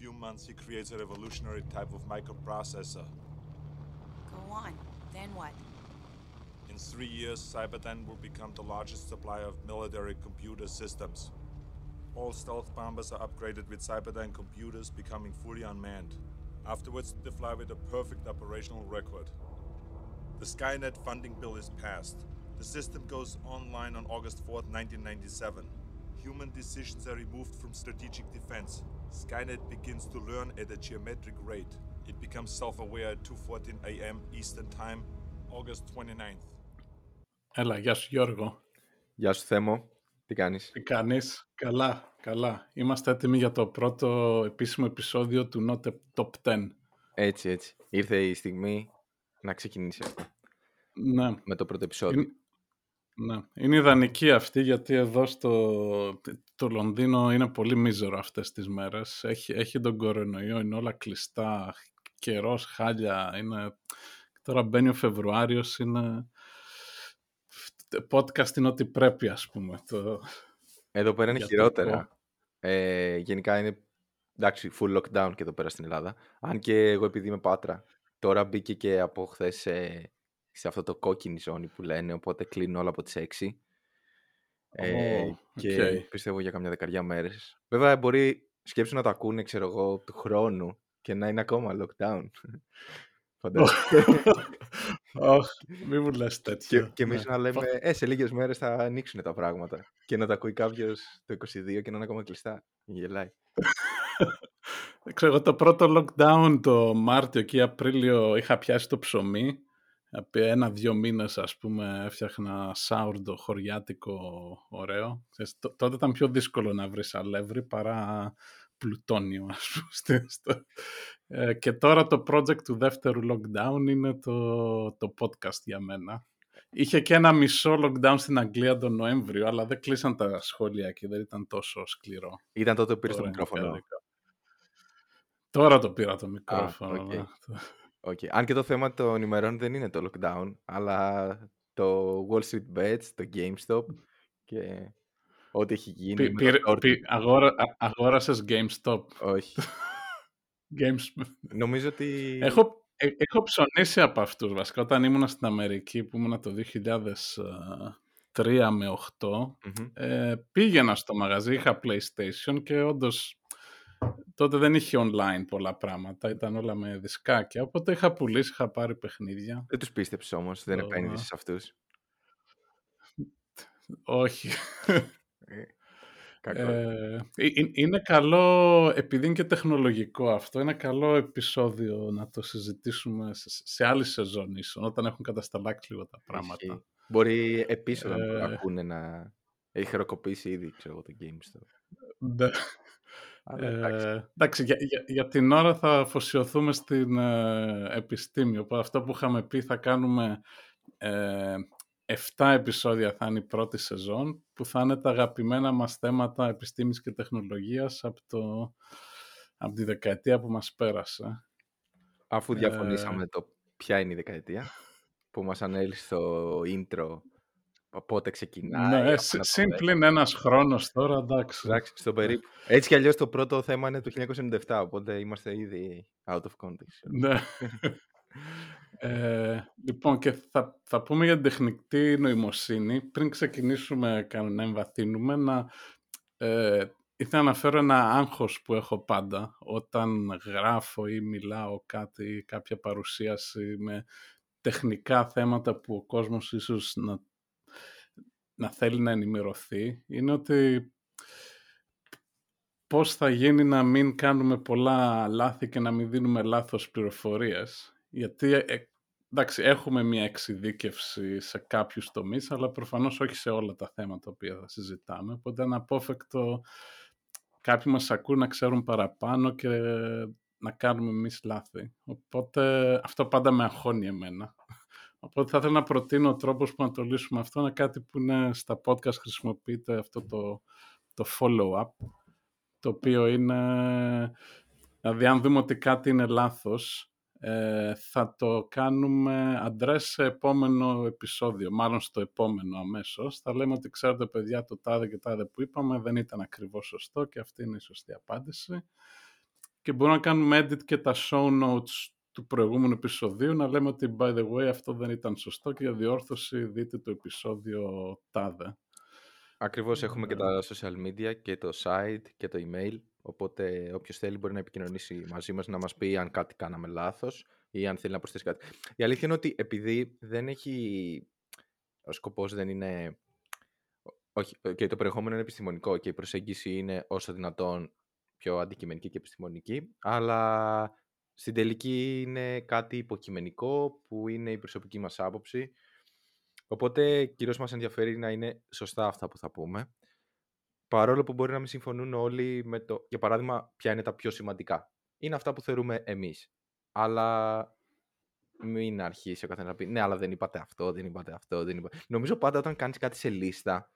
few months, he creates a revolutionary type of microprocessor. Go on. Then what? In three years, Cyberdyne will become the largest supplier of military computer systems. All stealth bombers are upgraded with Cyberdyne computers, becoming fully unmanned. Afterwards, they fly with a perfect operational record. The Skynet funding bill is passed. The system goes online on August 4th, 1997. Human decisions are removed from strategic defense. Skynet begins to learn at a geometric rate. It becomes self-aware at 2:14 a.m. Eastern Time, August 29th. Έλα, γεια σου Γιώργο. Γεια σου Θέμο, τι κάνεις; Τι κάνεις; Καλά, καλά. Είμαστε έτοιμοι για το πρώτο επίσημο επεισόδιο του Not Top 10. Έτσι, έτσι. Ήρθε η στιγμή να ξεκινήσει αυτό. Ναι. Με το πρώτο επεισόδιο. Είναι, ναι. είναι ιδανική αυτή γιατί εδώ στο το Λονδίνο είναι πολύ μίζερο αυτές τις μέρες. Έχει, έχει τον κορονοϊό, είναι όλα κλειστά, καιρός, χάλια. Είναι... Τώρα μπαίνει ο Φεβρουάριος, είναι... Podcast είναι ό,τι πρέπει, ας πούμε. Το... Εδώ πέρα είναι Για το χειρότερα. Ε, γενικά είναι εντάξει, full lockdown και εδώ πέρα στην Ελλάδα. Αν και εγώ επειδή είμαι πάτρα, τώρα μπήκε και από χθες σε, σε αυτό το κόκκινη ζώνη που λένε, οπότε κλείνουν όλα από τις 6. Ε, Ω, και οκ. πιστεύω για καμιά δεκαριά μέρες. Βέβαια μπορεί σκέψου να το ακούνε, ξέρω εγώ, του χρόνου και να είναι ακόμα lockdown. Φαντάζομαι. Ωχ, μη μου λες και, τέτοια. και εμείς Ναι. να λέμε, ε, σε λίγες μέρες θα ανοίξουν τα πράγματα. Και να τα ακούει κάποιος το 22 και να είναι ακόμα κλειστά. Γελάει. Δεν Ξέρω, εγώ το πρώτο lockdown το Μάρτιο και Απρίλιο είχα πιάσει το ψωμί. Επί ένα-δύο μήνες, ας πούμε, έφτιαχνα σάουρντο χωριάτικο ωραίο. Ξέρεις, τ- τότε ήταν πιο δύσκολο να βρεις αλεύρι παρά πλουτόνιο, ας πούμε. στο- στο- Ε, και τώρα το project του δεύτερου lockdown είναι το, το podcast για μένα. Είχε και ένα μισό lockdown στην Αγγλία τον Νοέμβριο, αλλά δεν κλείσαν τα σχόλια και δεν ήταν τόσο σκληρό. Ήταν τότε που πήρες το Τώρα είναι μικρόφωνο. πιο δικό. Τώρα το πήρα το μικρόφωνο. οκ. ναι. Οκ. Αν και το θέμα των ημερών δεν είναι το lockdown, αλλά το Wall Street Bets, το GameStop και ό,τι έχει γίνει. Πη- με πήρε- το short- πη- αγόρα, α- αγόρασες GameStop. Όχι. Games... Νομίζω ότι... έχω, ε, έχω ψωνίσει από αυτούς βασικά. Όταν ήμουν στην Αμερική που ήμουν το 2003 με 8 Μμμ. ε, πήγαινα στο μαγαζί, είχα PlayStation και όντως τότε δεν είχε online πολλά πράγματα. Ήταν όλα με δισκάκια. Οπότε είχα πουλήσει, είχα πάρει παιχνίδια. Δεν τους πίστεψες όμως, δεν Το- επένδυσες σε αυτούς; Όχι. Ε, Κακό. Ε, ε, ε, είναι καλό, επειδή είναι και τεχνολογικό αυτό, είναι καλό επεισόδιο να το συζητήσουμε σε, σε άλλη σεζόν ίσως, όταν έχουν κατασταλάξει λίγο τα πράγματα. Ισχύει. Μπορεί επίσης να το Ε. ακούνε να έχει χρεοκοπήσει ήδη, ξέρω εγώ, το GameStop. Ναι. Αλλά Ε, εντάξει. εντάξει, για, για, για την ώρα θα αφοσιωθούμε στην ε, επιστήμη. Οπότε αυτό που είχαμε πει θα κάνουμε ε, 7 επεισόδια θα είναι η πρώτη σεζόν που θα είναι τα αγαπημένα μας θέματα επιστήμης και τεχνολογίας από, το, από τη δεκαετία που μας πέρασε. Αφού ε, διαφωνήσαμε το ποια είναι η δεκαετία που μας ανέλησε στο intro πότε ξεκινάει. ναι, από συ- ένα το συν δέκα. πλην ένας χρόνος τώρα, εντάξει. Εντάξει, στον περίπου. Έτσι κι αλλιώς το πρώτο θέμα είναι το 1997, οπότε είμαστε ήδη out of context. Ναι. Ε, λοιπόν, και θα, θα πούμε για την τεχνητή νοημοσύνη. Πριν ξεκινήσουμε κα- να εμβαθύνουμε, να, ε, ήθελα να φέρω ένα άγχος που έχω πάντα όταν γράφω ή μιλάω κάτι, κάποια παρουσίαση με τεχνικά θέματα που ο κόσμος ίσως να, να θέλει να ενημερωθεί. Είναι ότι πώς θα γίνει να μην κάνουμε πολλά λάθη και να μην δίνουμε λάθος πληροφορίες. Γιατί, ε, εντάξει, έχουμε μια εξειδίκευση σε κάποιους τομείς, αλλά προφανώς όχι σε όλα τα θέματα που θα συζητάμε. Οπότε είναι απόφευκτο κάποιοι μας ακούν να ξέρουν παραπάνω και να κάνουμε εμείς λάθη. Οπότε αυτό πάντα με αγχώνει εμένα. Οπότε θα ήθελα να προτείνω ο τρόπος που να το λύσουμε αυτό είναι κάτι που είναι στα podcast χρησιμοποιείται αυτό το, το follow-up το οποίο είναι, δηλαδή αν δούμε ότι κάτι είναι λάθος, ε, θα το κάνουμε αντρέ σε επόμενο επεισόδιο, μάλλον στο επόμενο αμέσως. Θα λέμε ότι ξέρετε παιδιά το τάδε και τάδε που είπαμε δεν ήταν ακριβώς σωστό και αυτή είναι η σωστή απάντηση. και μπορούμε να κάνουμε edit και τα show notes του προηγούμενου επεισοδίου να λέμε ότι by the way αυτό δεν ήταν σωστό και για διόρθωση δείτε το επεισόδιο τάδε. Ακριβώς έχουμε και τα social media και το site και το email οπότε όποιος θέλει μπορεί να επικοινωνήσει μαζί μας να μας πει αν κάτι κάναμε λάθος ή αν θέλει να προσθέσει κάτι. Η αλήθεια είναι ότι επειδή δεν έχει... Ο σκοπός δεν είναι... Όχι, και το περιεχόμενο είναι επιστημονικό και η προσέγγιση είναι όσο δυνατόν πιο αντικειμενική και επιστημονική, αλλά στην τελική είναι κάτι υποκειμενικό που είναι η προσωπική μας άποψη. Οπότε κυρίως μας ενδιαφέρει να είναι σωστά αυτά που θα πούμε. Παρόλο που μπορεί να μην συμφωνούν όλοι με το, για παράδειγμα, ποια είναι τα πιο σημαντικά. Είναι αυτά που θεωρούμε εμείς. Αλλά μην αρχίσει ο καθένας να πει Ναι, αλλά δεν είπατε αυτό, δεν είπατε αυτό. Δεν είπατε... Νομίζω πάντα όταν κάνεις κάτι σε λίστα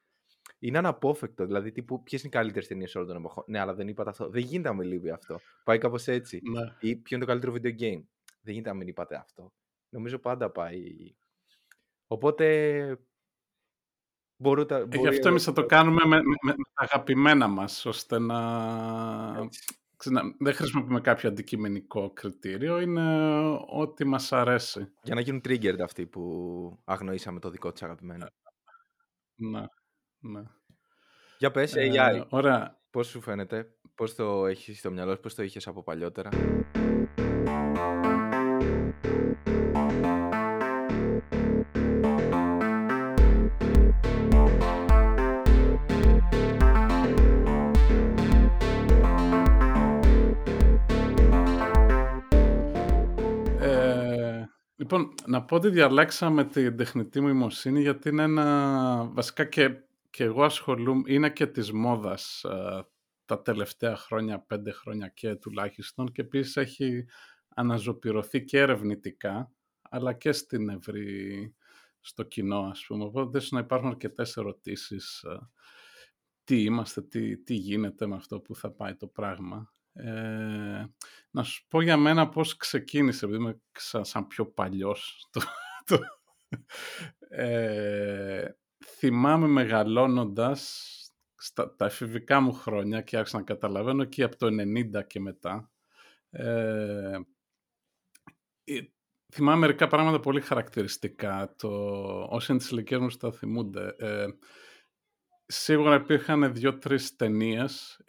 είναι αναπόφευκτο. Δηλαδή, τύπου, ποιες είναι οι καλύτερες ταινίες όλων των εποχών; Ναι, αλλά δεν είπατε αυτό. Δεν γίνεται να μην λείπει αυτό. Πάει κάπως έτσι. Ναι. Ή ποιο είναι το καλύτερο video game; Δεν γίνεται να μην είπατε αυτό. Νομίζω πάντα πάει. Οπότε. Μπορώ τα, ε, γι' αυτό εμείς θα το κάνουμε με, με, με τα αγαπημένα μας, ώστε να. δεν χρησιμοποιούμε κάποιο αντικειμενικό κριτήριο, είναι ό,τι μας αρέσει. Για να γίνουν triggered αυτοί που αγνοήσαμε το δικό της αγαπημένο. Ναι. Ναι. Για πες, ε, AI. Ωραία. Πώς σου φαίνεται, πώς το έχεις στο μυαλό, πώς το είχες από παλιότερα; Ε, λοιπόν, να πω ότι διαλέξαμε την τεχνητή μου ημοσύνη γιατί είναι ένα... Βασικά και και εγώ ασχολούμαι, είναι και της μόδας ε, τα τελευταία χρόνια, πέντε χρόνια και τουλάχιστον και επίσης έχει αναζωπηρωθεί και ερευνητικά αλλά και στην ευρύ, στο κοινό ας πούμε. Οπότε να υπάρχουν αρκετές ερωτήσεις ε, τι είμαστε, τι, τι γίνεται με αυτό που θα πάει το πράγμα. Ε, να σου πω για μένα πώς ξεκίνησε, επειδή είμαι σαν, πιο παλιός. Το, το, ε, θυμάμαι μεγαλώνοντας στα τα εφηβικά μου χρόνια και άρχισα να καταλαβαίνω και από το 90 και μετά. Ε, ε, θυμάμαι μερικά πράγματα πολύ χαρακτηριστικά. Το, όσοι είναι της ηλικίας μου τα θυμούνται. Ε, σίγουρα υπήρχαν δύο-τρεις ταινίες.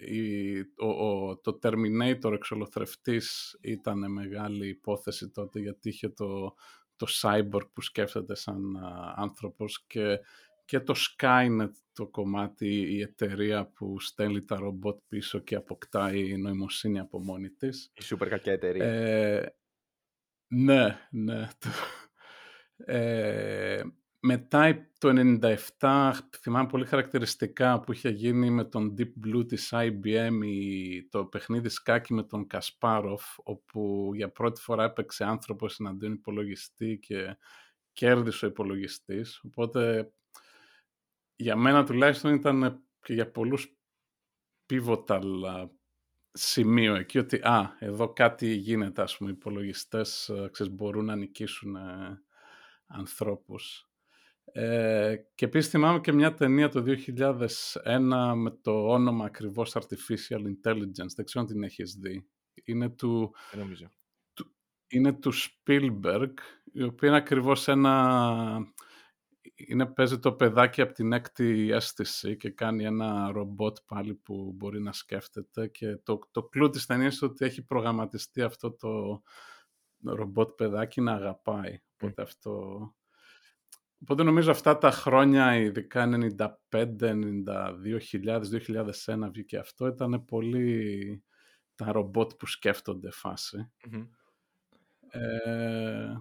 το Terminator εξολοθρευτής ήταν μεγάλη υπόθεση τότε γιατί είχε το, το cyborg που σκέφτεται σαν άνθρωπος και και το Skynet το κομμάτι, η εταιρεία που στέλνει τα ρομπότ πίσω και αποκτάει νοημοσύνη από μόνη της. Η σούπερ κακιά εταιρεία. Ε, ναι, ναι. Ε, μετά το 97, θυμάμαι πολύ χαρακτηριστικά που είχε γίνει με τον Deep Blue της IBM το παιχνίδι σκάκι με τον Κασπάροφ, όπου για πρώτη φορά έπαιξε άνθρωπος εναντίον υπολογιστή και κέρδισε ο υπολογιστής. Οπότε για μένα τουλάχιστον ήταν και για πολλούς pivotal σημείο εκεί ότι α, εδώ κάτι γίνεται, ας πούμε, οι υπολογιστές ξέρεις, μπορούν να νικήσουν ε, ανθρώπους. Ε, και επίσης θυμάμαι και μια ταινία το 2001 με το όνομα ακριβώς Artificial Intelligence, δεν ξέρω αν την έχεις δει. Είναι του, του, είναι του Spielberg, η οποία είναι ακριβώς ένα είναι, παίζει το παιδάκι από την έκτη αίσθηση και κάνει ένα ρομπότ πάλι που μπορεί να σκέφτεται και το, το κλου της ταινίας είναι ότι έχει προγραμματιστεί αυτό το ρομπότ παιδάκι να αγαπάει. Οπότε αυτό... Οπότε νομίζω αυτά τα χρόνια, ειδικά 95, 92, 2001 βγήκε αυτό, ήταν πολύ τα ρομπότ που σκέφτονται Ε,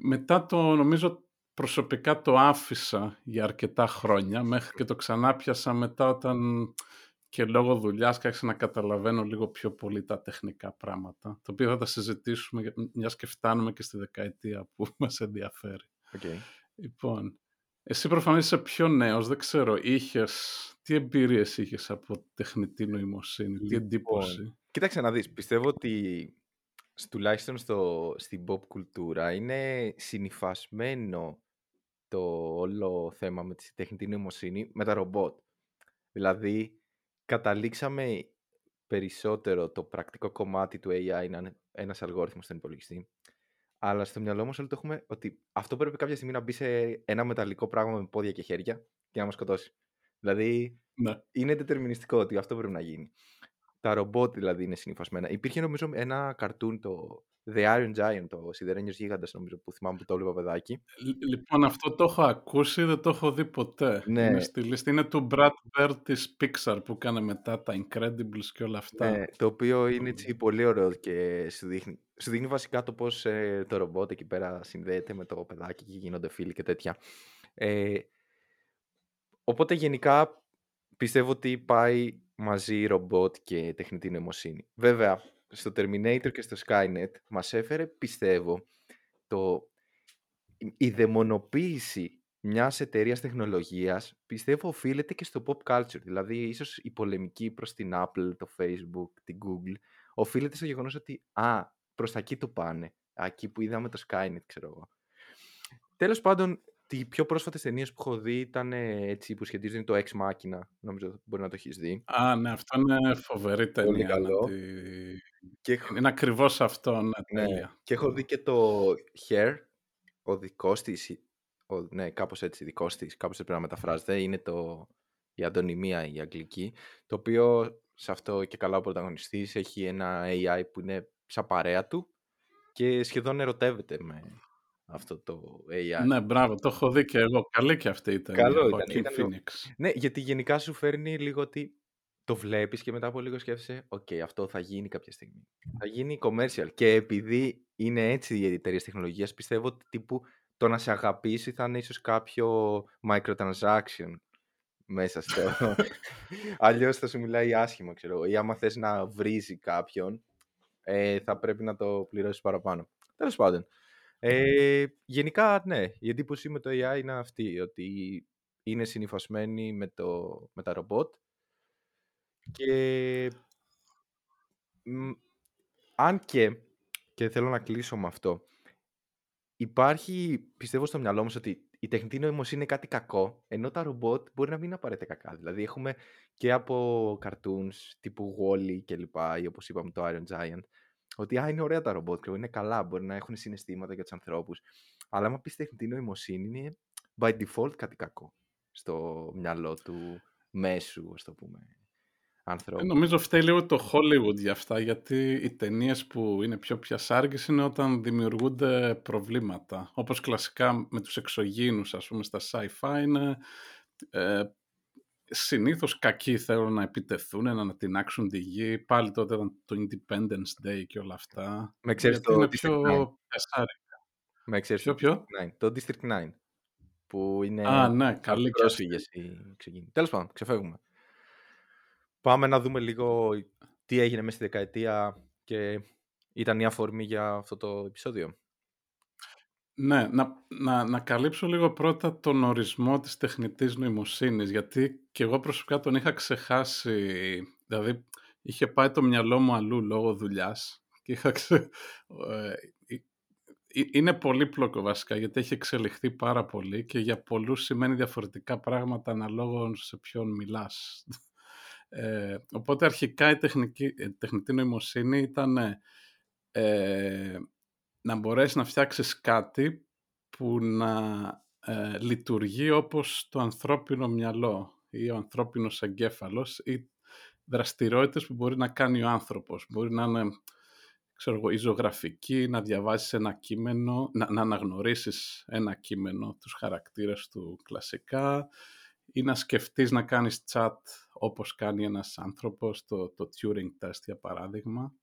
μετά το, νομίζω, προσωπικά το άφησα για αρκετά χρόνια, μέχρι και το ξανάπιασα μετά όταν και λόγω δουλειάς και άρχισα να καταλαβαίνω λίγο πιο πολύ τα τεχνικά πράγματα, το οποίο θα τα συζητήσουμε, μιας και φτάνουμε και στη δεκαετία που μας ενδιαφέρει. Okay. Λοιπόν, εσύ προφανώς είσαι πιο νέος, δεν ξέρω, είχες, τι εμπειρίες είχες από τεχνητή νοημοσύνη, τι λοιπόν, εντύπωση; Κοίταξε να δεις, πιστεύω ότι τουλάχιστον στο, στην pop κουλτούρα είναι συνειφασμένο το όλο θέμα με τη τεχνητή νοημοσύνη με τα ρομπότ. Δηλαδή, καταλήξαμε περισσότερο το πρακτικό κομμάτι του AI να είναι ένας αλγόριθμος στον υπολογιστή. Αλλά στο μυαλό μας όλοι το έχουμε ότι αυτό πρέπει κάποια στιγμή να μπει σε ένα μεταλλικό πράγμα με πόδια και χέρια και να μας σκοτώσει. Δηλαδή, Ναι. είναι δετερμινιστικό ότι αυτό πρέπει να γίνει. Τα ρομπότ δηλαδή είναι συνυφασμένα. Υπήρχε νομίζω ένα καρτούν, το The Iron Giant, το σιδερένιος γίγαντας νομίζω που θυμάμαι που το έβλεπα παιδάκι. Λ- Λοιπόν, αυτό το έχω ακούσει, δεν το έχω δει ποτέ. Ναι. Είναι στη λίστα. Είναι του Brad Bird της Pixar που έκανε μετά τα Incredibles και όλα αυτά. Ναι, το οποίο είναι έτσι πολύ ωραίο και σου δείχνει, σου δείχνει βασικά το πώς ε, το ρομπότ εκεί πέρα συνδέεται με το παιδάκι και γίνονται φίλοι και τέτοια. Ε, οπότε γενικά πιστεύω ότι πάει μαζί ρομπότ και τεχνητή νοημοσύνη. Βέβαια, στο Terminator και στο Skynet μας έφερε, πιστεύω, το, η δαιμονοποίηση μιας εταιρείας τεχνολογίας πιστεύω οφείλεται και στο pop culture. Δηλαδή, ίσως η πολεμική προς την Apple, το Facebook, την Google, οφείλεται στο γεγονός ότι «Α, προς τα εκεί το πάνε». Εκεί που είδαμε το Skynet, ξέρω εγώ. Τέλος πάντων, οι πιο πρόσφατες ταινίες που έχω δει ήταν ε, έτσι που σχετίζονται με το Ex Machina. Νομίζω μπορεί να το έχεις δει. Α, ναι, αυτό είναι φοβερή ταινία. Πολύ να καλό. τη- Και, έχ- Είναι ακριβώς αυτό, ναι, ναι, τέλεια. και έχω δει και το Hair, ο δικός της, ο, ναι, κάπως έτσι, δικός της, κάπως έτσι πρέπει να μεταφράζεται. Είναι το, η αντωνυμία η αγγλική, το οποίο σε αυτό και καλά ο πρωταγωνιστής έχει ένα AI που είναι σαν παρέα του και σχεδόν ερωτεύεται με αυτό το AI. Ναι, μπράβο, το έχω δει και εγώ. Καλή και αυτή η ταινία. Καλό ήταν, Joaquin ήταν λίγο- Phoenix. Ναι, γιατί γενικά σου φέρνει λίγο ότι το βλέπεις και μετά από λίγο σκέφτεσαι «Ok, αυτό θα γίνει κάποια στιγμή». Θα γίνει commercial και επειδή είναι έτσι οι εταιρείες τεχνολογίας πιστεύω ότι τύπου το να σε αγαπήσει θα είναι ίσως κάποιο microtransaction μέσα στο... Αλλιώς θα σου μιλάει άσχημα, ξέρω εγώ. Ή άμα θες να βρίζει κάποιον, ε, θα πρέπει να το πληρώσεις παραπάνω. Τέλος πάντων. Ε, γενικά, ναι, η εντύπωση με το AI είναι αυτή, ότι είναι συνυφασμένη με, το, με τα ρομπότ και μ, αν και, και θέλω να κλείσω με αυτό, υπάρχει, πιστεύω στο μυαλό μας ότι η τεχνητή νοημοσύνη είναι κάτι κακό, ενώ τα ρομπότ μπορεί να μην είναι απαραίτητα κακά. Δηλαδή έχουμε και από cartoons τύπου Wall-E και λοιπά, ή όπως είπαμε το Iron Giant, ότι α, είναι ωραία τα ρομπότ, ξέρω, είναι καλά, μπορεί να έχουν συναισθήματα για τους ανθρώπους. Αλλά άμα πεις τεχνητή νοημοσύνη είναι by default κάτι κακό στο μυαλό του μέσου, ας το πούμε, Ε, ανθρώπου. νομίζω φταίει λίγο το Hollywood για αυτά, γιατί οι ταινίες που είναι πιο πιασάργες είναι όταν δημιουργούνται προβλήματα. Όπως κλασικά με τους εξωγήινους, ας πούμε, στα sci-fi είναι ε, συνήθως κακοί θέλουν να επιτεθούν, να ανατινάξουν τη γη. Πάλι τότε ήταν το Independence Day και όλα αυτά. Με ξέρεις γιατί το είναι District πιο 9. πιασάρικα. Με ξέρεις Ποιο, το ποιο; District 9. Το District 9. Που είναι Α, ναι, από καλή και αυτή. πρόσφυγες οι εξωγήινοι. Τέλος πάντων, ξεφεύγουμε. Πάμε να δούμε λίγο τι έγινε μέσα στη δεκαετία και ήταν η αφορμή για αυτό το επεισόδιο. Ναι, να, να, να καλύψω λίγο πρώτα τον ορισμό της τεχνητής νοημοσύνης, γιατί και εγώ προσωπικά τον είχα ξεχάσει, δηλαδή είχε πάει το μυαλό μου αλλού λόγω δουλειάς και είχα ξε... ε, ε, είναι πολύπλοκο βασικά, γιατί έχει εξελιχθεί πάρα πολύ και για πολλούς σημαίνει διαφορετικά πράγματα αναλόγως σε ποιον μιλάς. Ε, οπότε αρχικά η τεχνική, η τεχνητή νοημοσύνη ήταν ε, να μπορέσεις να φτιάξεις κάτι που να ε, λειτουργεί όπως το ανθρώπινο μυαλό ή ο ανθρώπινος εγκέφαλος ή δραστηριότητες που μπορεί να κάνει ο άνθρωπος. Μπορεί να είναι ξέρω εγώ, η ζωγραφική, να διαβάσεις ένα κείμενο, να, να αναγνωρίσεις ένα κείμενο, τους χαρακτήρες του κλασικά ή να σκεφτείς να κάνεις chat όπως κάνει ένας άνθρωπος, το, το Turing test για παράδειγμα.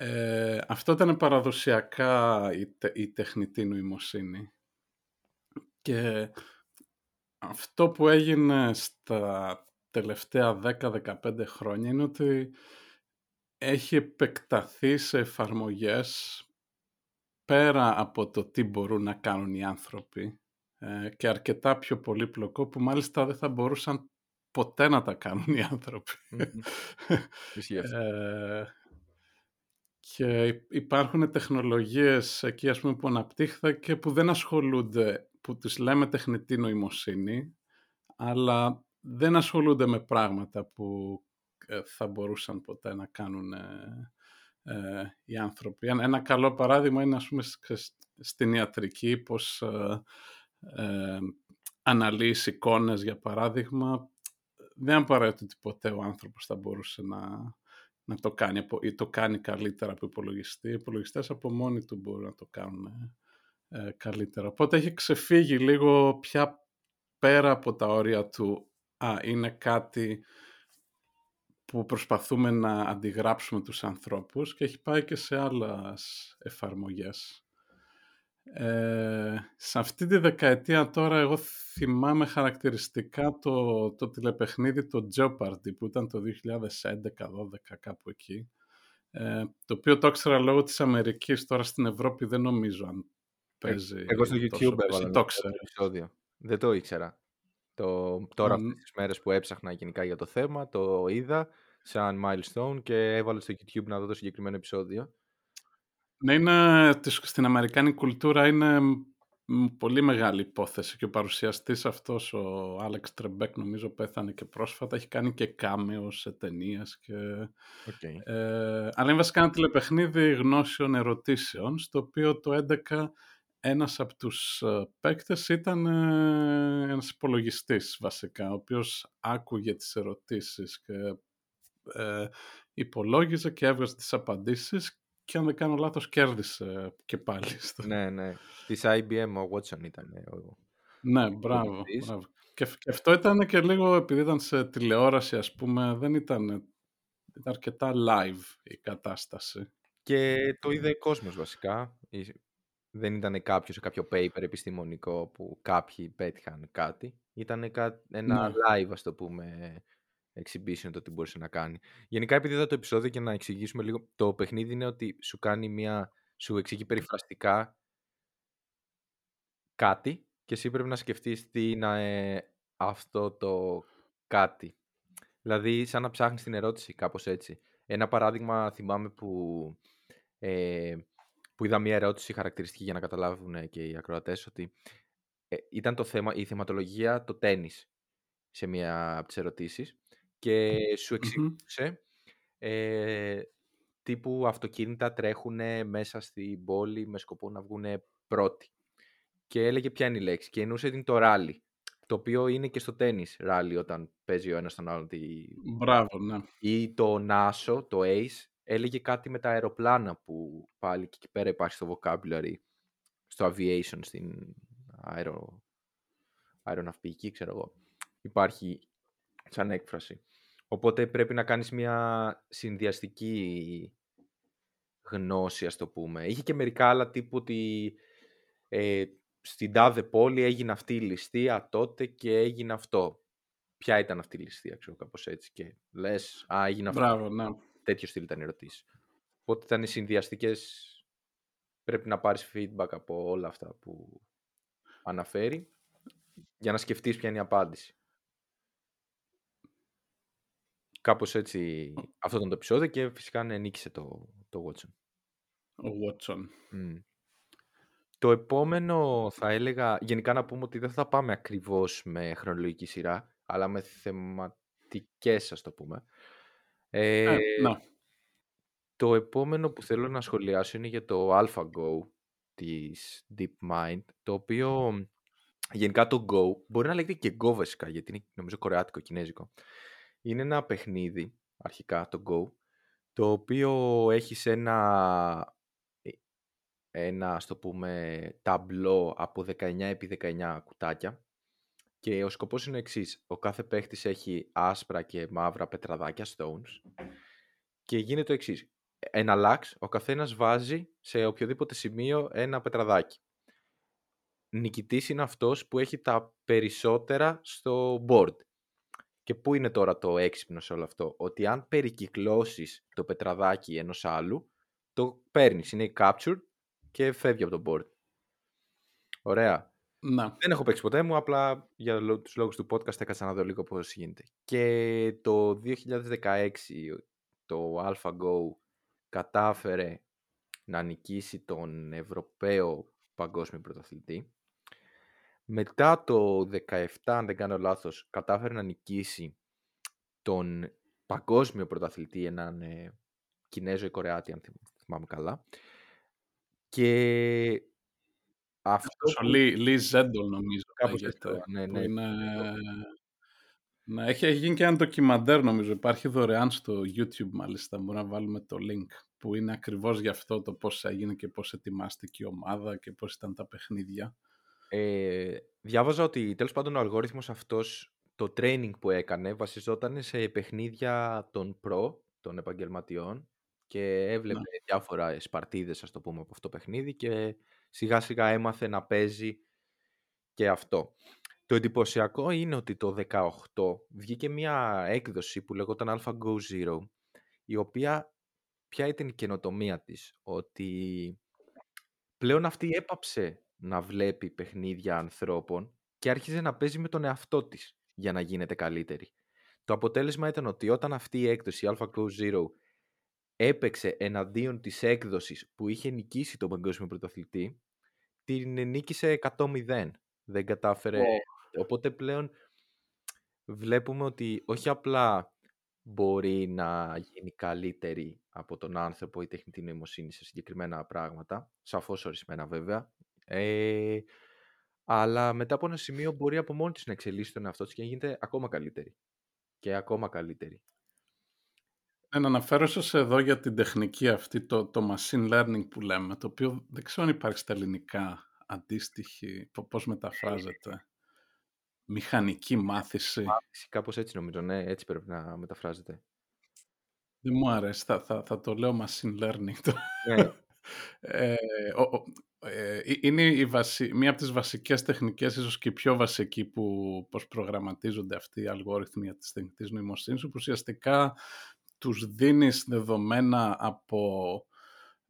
Ε, αυτό ήταν παραδοσιακά η, τε, η τεχνητή νοημοσύνη. Και αυτό που έγινε στα τελευταία 10-15 χρόνια είναι ότι έχει επεκταθεί σε εφαρμογές πέρα από το τι μπορούν να κάνουν οι άνθρωποι ε, και αρκετά πιο πολύπλοκο που μάλιστα δεν θα μπορούσαν ποτέ να τα κάνουν οι άνθρωποι. Mm-hmm. ε, και υπάρχουν τεχνολογίες εκεί ας πούμε που αναπτύχθηκαν και που δεν ασχολούνται, που τις λέμε τεχνητή νοημοσύνη, αλλά δεν ασχολούνται με πράγματα που ε, θα μπορούσαν ποτέ να κάνουν ε, ε, οι άνθρωποι. Ένα καλό παράδειγμα είναι, ας πούμε, στην ιατρική, πως ε, ε, αναλύεις εικόνες, για παράδειγμα, δεν απαραίτητο ότι ποτέ ο άνθρωπος θα μπορούσε να, να το κάνει ή το κάνει καλύτερα από υπολογιστή. Οι υπολογιστές από μόνοι του μπορούν να το κάνουν ε, καλύτερα. Οπότε έχει ξεφύγει λίγο πια πέρα από τα όρια του «Α, είναι κάτι που προσπαθούμε να αντιγράψουμε τους ανθρώπους» και έχει πάει και σε άλλες εφαρμογές. Ε, σε αυτή τη δεκαετία τώρα εγώ θυμάμαι χαρακτηριστικά το, το τηλεπαιχνίδι το Jeopardy που ήταν το 2011-12 κάπου εκεί. Ε, το οποίο το ήξερα λόγω της Αμερικής. Τώρα στην Ευρώπη δεν νομίζω αν ε, παίζει Εγώ στο YouTube έβαλα το επεισόδιο. Δεν το ήξερα. Το, τώρα mm. αυτές τις μέρες που έψαχνα γενικά για το θέμα το είδα σαν milestone και έβαλα στο YouTube να δω το συγκεκριμένο επεισόδιο ναι, είναι, στην Αμερικάνικη κουλτούρα είναι πολύ μεγάλη υπόθεση και ο παρουσιαστής αυτός, ο Άλεξ Τρεμπέκ, νομίζω πέθανε και πρόσφατα, έχει κάνει και κάμεο σε ταινίες. Και... Okay. Ε, αλλά είναι βασικά ένα τηλεπαιχνίδι γνώσεων ερωτήσεων, στο οποίο το 11 ένας από τους ε, παίκτες ήταν ε, ένας υπολογιστής βασικά, ο οποίος άκουγε τις ερωτήσεις και ε, υπολόγιζε και έβγαζε τις απαντήσεις και αν δεν κάνω λάθος κέρδισε και πάλι. Ναι, ναι. Της IBM ο Watson ήταν. Ο... Ναι, μπράβο. μπράβο. Και, και, αυτό ήταν και λίγο, επειδή ήταν σε τηλεόραση, ας πούμε, δεν ήταν, ήταν αρκετά live η κατάσταση. Και το είδε κόσμος βασικά. Δεν ήταν κάποιος σε κάποιο paper επιστημονικό που κάποιοι πέτυχαν κάτι. Ήταν ένα ναι. live, ας το πούμε, exhibition το τι μπορούσε να κάνει. Γενικά, επειδή είδα το επεισόδιο και να εξηγήσουμε λίγο, το παιχνίδι είναι ότι σου κάνει μια. σου εξηγεί περιφραστικά κάτι και εσύ πρέπει να σκεφτείς τι είναι αυτό το κάτι. Δηλαδή, σαν να ψάχνεις την ερώτηση, κάπως έτσι. Ένα παράδειγμα θυμάμαι που, ε, που είδα μια ερώτηση χαρακτηριστική για να καταλάβουν και οι ακροατές ότι ε, ήταν το θέμα, η θεματολογία το τέννις σε μια από τις ερωτήσεις και σου εξηγούσε ε, τύπου αυτοκίνητα τρέχουν μέσα στην πόλη με σκοπό να βγουν πρώτοι. Και έλεγε ποια είναι η λέξη και εννοούσε την το ράλι. Το οποίο είναι και στο τέννις ράλι όταν παίζει ο ένας τον άλλον. Τη... Μπράβο, ναι. Ή το Νάσο, το Ace, έλεγε κάτι με τα αεροπλάνα που πάλι και εκεί πέρα υπάρχει στο vocabulary, στο aviation, στην αερο... αεροναυπηγική, ξέρω εγώ. Υπάρχει σαν έκφραση. Οπότε πρέπει να κάνεις μια συνδυαστική γνώση, ας το πούμε. Είχε και μερικά άλλα τύπου ότι ε, στην τάδε πόλη έγινε αυτή η ληστεία τότε και έγινε αυτό. Ποια ήταν αυτή η ληστεία, ξέρω κάπως έτσι. Και λες, α, έγινε αυτό. Μπράβο, ναι. Τέτοιο στυλ ήταν η ερωτήση. Οπότε ήταν οι συνδυαστικές... Πρέπει να πάρεις feedback από όλα αυτά που αναφέρει για να σκεφτείς ποια είναι η απάντηση. Κάπως έτσι αυτό ήταν το επεισόδιο και φυσικά ναι, νίκησε το, το Watson. Ο Watson. Το επόμενο θα έλεγα, γενικά να πούμε ότι δεν θα πάμε ακριβώς με χρονολογική σειρά, αλλά με θεματικές ας το πούμε. Ε, ε Το επόμενο που θέλω να σχολιάσω είναι για το AlphaGo της DeepMind, το οποίο γενικά το Go μπορεί να λέγεται και Go βασικά, γιατί είναι νομίζω κορεάτικο, κινέζικο. Είναι ένα παιχνίδι, αρχικά το Go, το οποίο έχει ένα, ε, ένα ας το πούμε, ταμπλό από 19 επί 19 κουτάκια και ο σκοπός είναι ο εξής. Ο κάθε παίχτης έχει άσπρα και μαύρα πετραδάκια, stones, και γίνεται το εξής. Ένα λάξ, ο καθένας βάζει σε οποιοδήποτε σημείο ένα πετραδάκι. Νικητής είναι αυτός που έχει τα περισσότερα στο board. Και πού είναι τώρα το έξυπνο σε όλο αυτό; Ότι αν περικυκλώσεις το πετραδάκι ενός άλλου, το παίρνεις. Είναι η capture και φεύγει από το board. Ωραία. Να. Δεν έχω παίξει ποτέ μου, απλά για τους λόγους του podcast έκανα να δω λίγο πώς γίνεται. Και το 2016 το AlphaGo κατάφερε να νικήσει τον Ευρωπαίο Παγκόσμιο Πρωταθλητή μετά το 17, αν δεν κάνω λάθος, κατάφερε να νικήσει τον παγκόσμιο πρωταθλητή, έναν ε, Κινέζο ή Κορεάτη, αν θυμάμαι καλά. Και αυτό Ο Λί, Λί Ζέντολ νομίζω Κάπως λέγεται, έτσι, ναι, που ναι. είναι... Ναι, έχει, έχει γίνει και ένα ντοκιμαντέρ νομίζω, υπάρχει δωρεάν στο YouTube μάλιστα, μπορούμε να βάλουμε το link, που είναι ακριβώς γι' αυτό το πώς έγινε και πώς ετοιμάστηκε η ομάδα και πώς ήταν τα παιχνίδια. Ε, διάβαζα ότι τέλος πάντων ο αλγόριθμος αυτός, το training που έκανε βασιζόταν σε παιχνίδια των pro, των επαγγελματιών και έβλεπε Ναι. διάφορα σπαρτίδες, ας το πούμε, από αυτό το παιχνίδι και σιγά σιγά έμαθε να παίζει και αυτό. Το εντυπωσιακό είναι ότι το 18 βγήκε μια έκδοση που λεγόταν AlphaGo Zero, η οποία ποια ήταν η καινοτομία της, ότι πλέον αυτή έπαψε να βλέπει παιχνίδια ανθρώπων και άρχιζε να παίζει με τον εαυτό της για να γίνεται καλύτερη. Το αποτέλεσμα ήταν ότι όταν αυτή η έκδοση, η AlphaGo Zero, έπαιξε εναντίον της έκδοσης που είχε νικήσει τον παγκόσμιο πρωταθλητή, την νίκησε 100-0. Δεν κατάφερε. Οπότε πλέον βλέπουμε ότι όχι απλά μπορεί να γίνει καλύτερη από τον άνθρωπο η τεχνητή νοημοσύνη σε συγκεκριμένα πράγματα, σαφώς ορισμένα βέβαια, ε, αλλά μετά από ένα σημείο μπορεί από μόνη της να εξελίσσει τον εαυτό της και να γίνεται ακόμα καλύτερη. Και ακόμα καλύτερη. Ναι, να αναφέρω σας εδώ για την τεχνική αυτή, το, το machine learning που λέμε, το οποίο δεν ξέρω αν υπάρχει στα ελληνικά αντίστοιχη, πο- πώς μεταφράζεται. Μηχανική μάθηση. Μάθηση, Κάπως έτσι νομίζω, ναι, έτσι πρέπει να μεταφράζεται. Δεν μου αρέσει, θα, θα, θα το λέω machine learning. Το. Ναι. Ε, ο- ο- ε, είναι η βασι... μία από τις βασικές τεχνικές, ίσως και η πιο βασική που πώς προγραμματίζονται αυτοί οι αλγόριθμοι της τεχνητής νοημοσύνης, που ουσιαστικά τους δίνεις δεδομένα από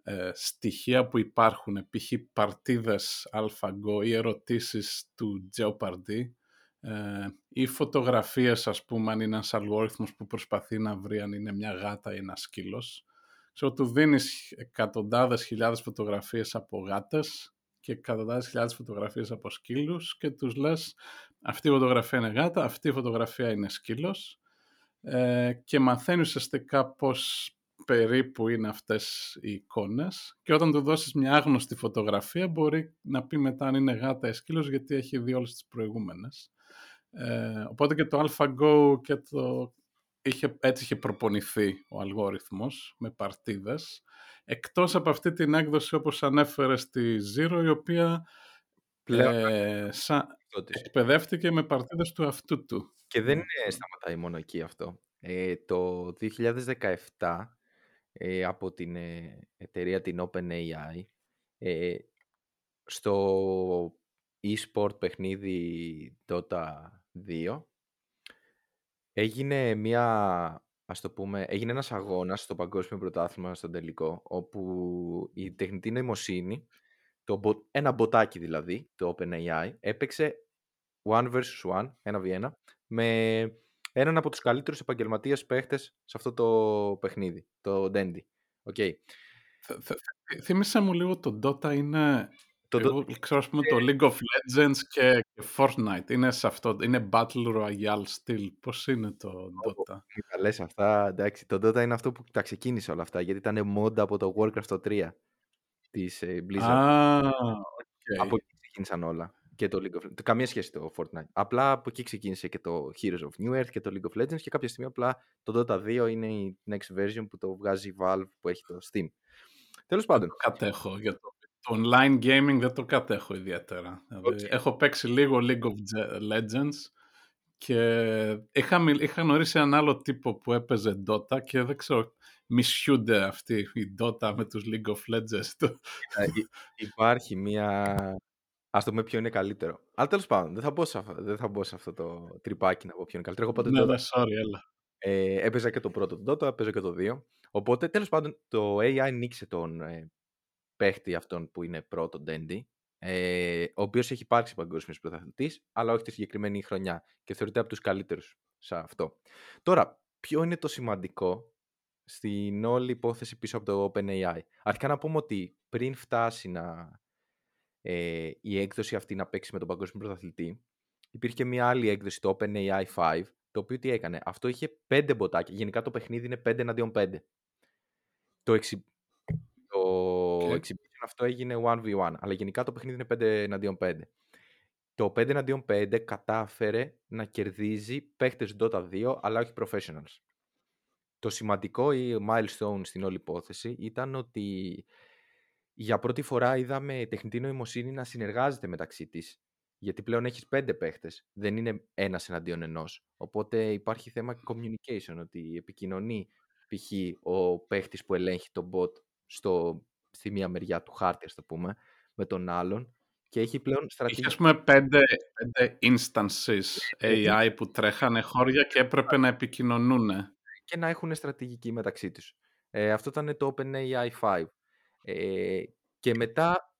ε, στοιχεία που υπάρχουν, π.χ. παρτίδες AlphaGo ή ερωτήσεις του Jeopardy ε, ή φωτογραφίες, ας πούμε, αν είναι ένας αλγόριθμος που προσπαθεί να βρει αν είναι μια γάτα ή ένας σκύλος. Ξέρω, του δίνεις εκατοντάδες χιλιάδες φωτογραφίες από γάτες και εκατοντάδες χιλιάδες φωτογραφίες από σκύλους και τους λες αυτή η φωτογραφία είναι γάτα, αυτή η φωτογραφία είναι σκύλος ε, και μαθαίνεις ουσιαστικά πώς περίπου είναι αυτές οι εικόνες και όταν του δώσεις μια άγνωστη φωτογραφία μπορεί να πει μετά αν είναι γάτα ή σκύλος γιατί έχει δει όλες τις προηγούμενες. Ε, οπότε και το AlphaGo και το... Είχε, έτσι είχε προπονηθεί ο αλγόριθμος με παρτίδες εκτός από αυτή την έκδοση όπως ανέφερε στη Zero η οποία Πλέον ε, σαν, αυτό της. εκπαιδεύτηκε με παρτίδες του αυτού του. Και δεν είναι, σταματάει μόνο εκεί αυτό. Ε, το 2017 ε, από την ε, εταιρεία την OpenAI ε, στο e-sport παιχνίδι Dota 2 έγινε μια ας το πούμε, έγινε ένας αγώνας στο παγκόσμιο πρωτάθλημα στον τελικό όπου η τεχνητή νοημοσύνη το, μπο- ένα μποτάκι δηλαδή, το OpenAI, έπαιξε one versus one, ένα v ένα, με έναν από τους καλύτερους επαγγελματίες παίχτες σε αυτό το παιχνίδι, το Dendy. Okay. Θε- θε- Θύμισε μου λίγο το Dota είναι... Το Εγώ ξέρω ας πούμε το League of Legends και, και Fortnite. Είναι σε αυτό, είναι Battle Royale στυλ. Πώς είναι το Dota; Μη τα λες αυτά, εντάξει. Το Dota είναι αυτό που τα ξεκίνησε όλα αυτά, γιατί ήταν mod από το Warcraft το 3 της ε, Blizzard. Α, οκ. Από εκεί ξεκίνησαν όλα. Και το League of Legends. Καμία σχέση το Fortnite. Απλά από εκεί ξεκίνησε και το Heroes of Newerth και το League of Legends και κάποια στιγμή απλά το Dota 2 είναι η next version που το βγάζει η Valve που έχει το Steam. Τέλος πάντων. το κατέχω. Για το, το online gaming δεν το κατέχω ιδιαίτερα. Δηλαδή, Οκ. έχω παίξει λίγο League of Je- Legends και είχα, μιλ- είχα γνωρίσει έναν άλλο τύπο που έπαιζε Dota και δεν ξέρω, μισιούνται αυτοί οι Dota με τους League of Legends. Το- Ε, υ- υπάρχει μία... Ας το πούμε ποιο είναι καλύτερο. Αλλά τέλος πάντων, δεν θα μπω σε, αυτό- δεν θα μπω σε αυτό το τρυπάκι να πω ποιο είναι καλύτερο. Εγώ πάντως ναι, Dota ναι, sorry, έλα. Ε, έπαιζα και το πρώτο Dota, έπαιζα και το 2. Οπότε, τέλος πάντων, το AI νίξε τον ε, παίχτη αυτόν που είναι πρώτο Dendy, ε, ο οποίος έχει υπάρξει παγκόσμιος πρωταθλητής, αλλά όχι τη συγκεκριμένη χρονιά και θεωρείται από τους καλύτερους σε αυτό. Τώρα, ποιο είναι το σημαντικό στην όλη υπόθεση πίσω από το OpenAI; Αρχικά να πούμε ότι πριν φτάσει να, ε, η έκδοση αυτή να παίξει με τον παγκόσμιο πρωταθλητή, υπήρχε μια άλλη έκδοση, το OpenAI 5, το Το οποίο τι έκανε; Αυτό είχε πέντε μποτάκια. Γενικά το παιχνίδι είναι 5 εναντίον 5. Το, εξι... το Okay. exhibition αυτό έγινε 1v1. Αλλά γενικά το παιχνίδι είναι 5 εναντίον 5. Το 5 εναντίον 5 κατάφερε να κερδίζει παίχτες Dota 2, αλλά όχι professionals. Το σημαντικό ή milestone στην όλη υπόθεση ήταν ότι για πρώτη φορά είδαμε τεχνητή νοημοσύνη να συνεργάζεται μεταξύ της. Γιατί πλέον έχεις πέντε παίχτες, δεν είναι ένας εναντίον ενός. Οπότε υπάρχει θέμα communication, ότι επικοινωνεί π.χ. ο παίχτης που ελέγχει τον bot στο, στη μία μεριά του χάρτη, ας το πούμε, με τον άλλον και έχει πλέον Είχε, στρατηγική. ας πούμε, πέντε, πέντε instances Έχει- AI που τρέχανε χώρια και έπρεπε να επικοινωνούν. και να έχουν στρατηγική μεταξύ τους. Ε, αυτό ήταν το OpenAI 5. Ε, και μετά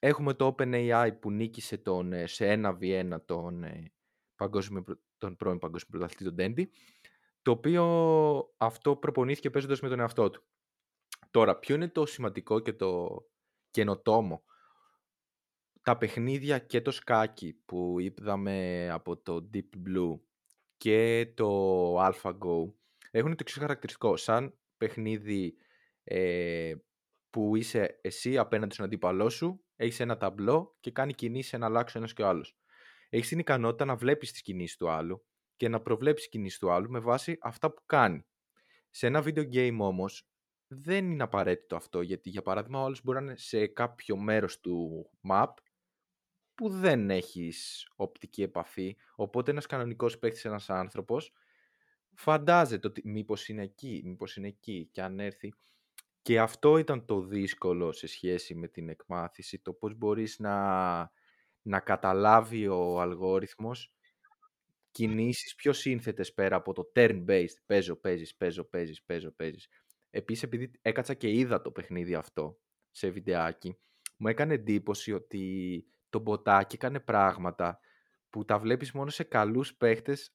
έχουμε το OpenAI που νίκησε τον, ε, σε 1v1 τον, ε, παγκόσμιο, πρω- τον πρώην παγκόσμιο πρωταθλητή τον Τέντι, το οποίο αυτό προπονήθηκε παίζοντας με τον εαυτό του. Τώρα, ποιο είναι το σημαντικό και το καινοτόμο; Τα παιχνίδια και το σκάκι που είδαμε από το Deep Blue και το AlphaGo έχουν το εξής χαρακτηριστικό. Σαν παιχνίδι ε, που είσαι εσύ απέναντι στον αντίπαλό σου, έχεις ένα ταμπλό και κάνει κινήσεις να αλλάξει ο ένας και ο άλλος. Έχεις την ικανότητα να βλέπεις τις κινήσεις του άλλου και να προβλέψεις κινήσεις του άλλου με βάση αυτά που κάνει. Σε ένα video game όμως δεν είναι απαραίτητο αυτό, γιατί για παράδειγμα ο άλλος μπορεί να είναι σε κάποιο μέρος του map που δεν έχεις οπτική επαφή, οπότε ένας κανονικός παίκτης, ένας άνθρωπος, φαντάζεται ότι μήπως είναι εκεί, μήπως είναι εκεί και αν έρθει. Και αυτό ήταν το δύσκολο σε σχέση με την εκμάθηση, το πώς μπορείς να, να καταλάβει ο αλγόριθμος κινήσεις πιο σύνθετες πέρα από το turn-based, παίζω, παίζεις, παίζω, παίζεις, παίζω, παίζεις. Επίσης, επειδή έκατσα και είδα το παιχνίδι αυτό σε βιντεάκι, μου έκανε εντύπωση ότι το μποτάκι έκανε πράγματα που τα βλέπεις μόνο σε καλούς παίχτες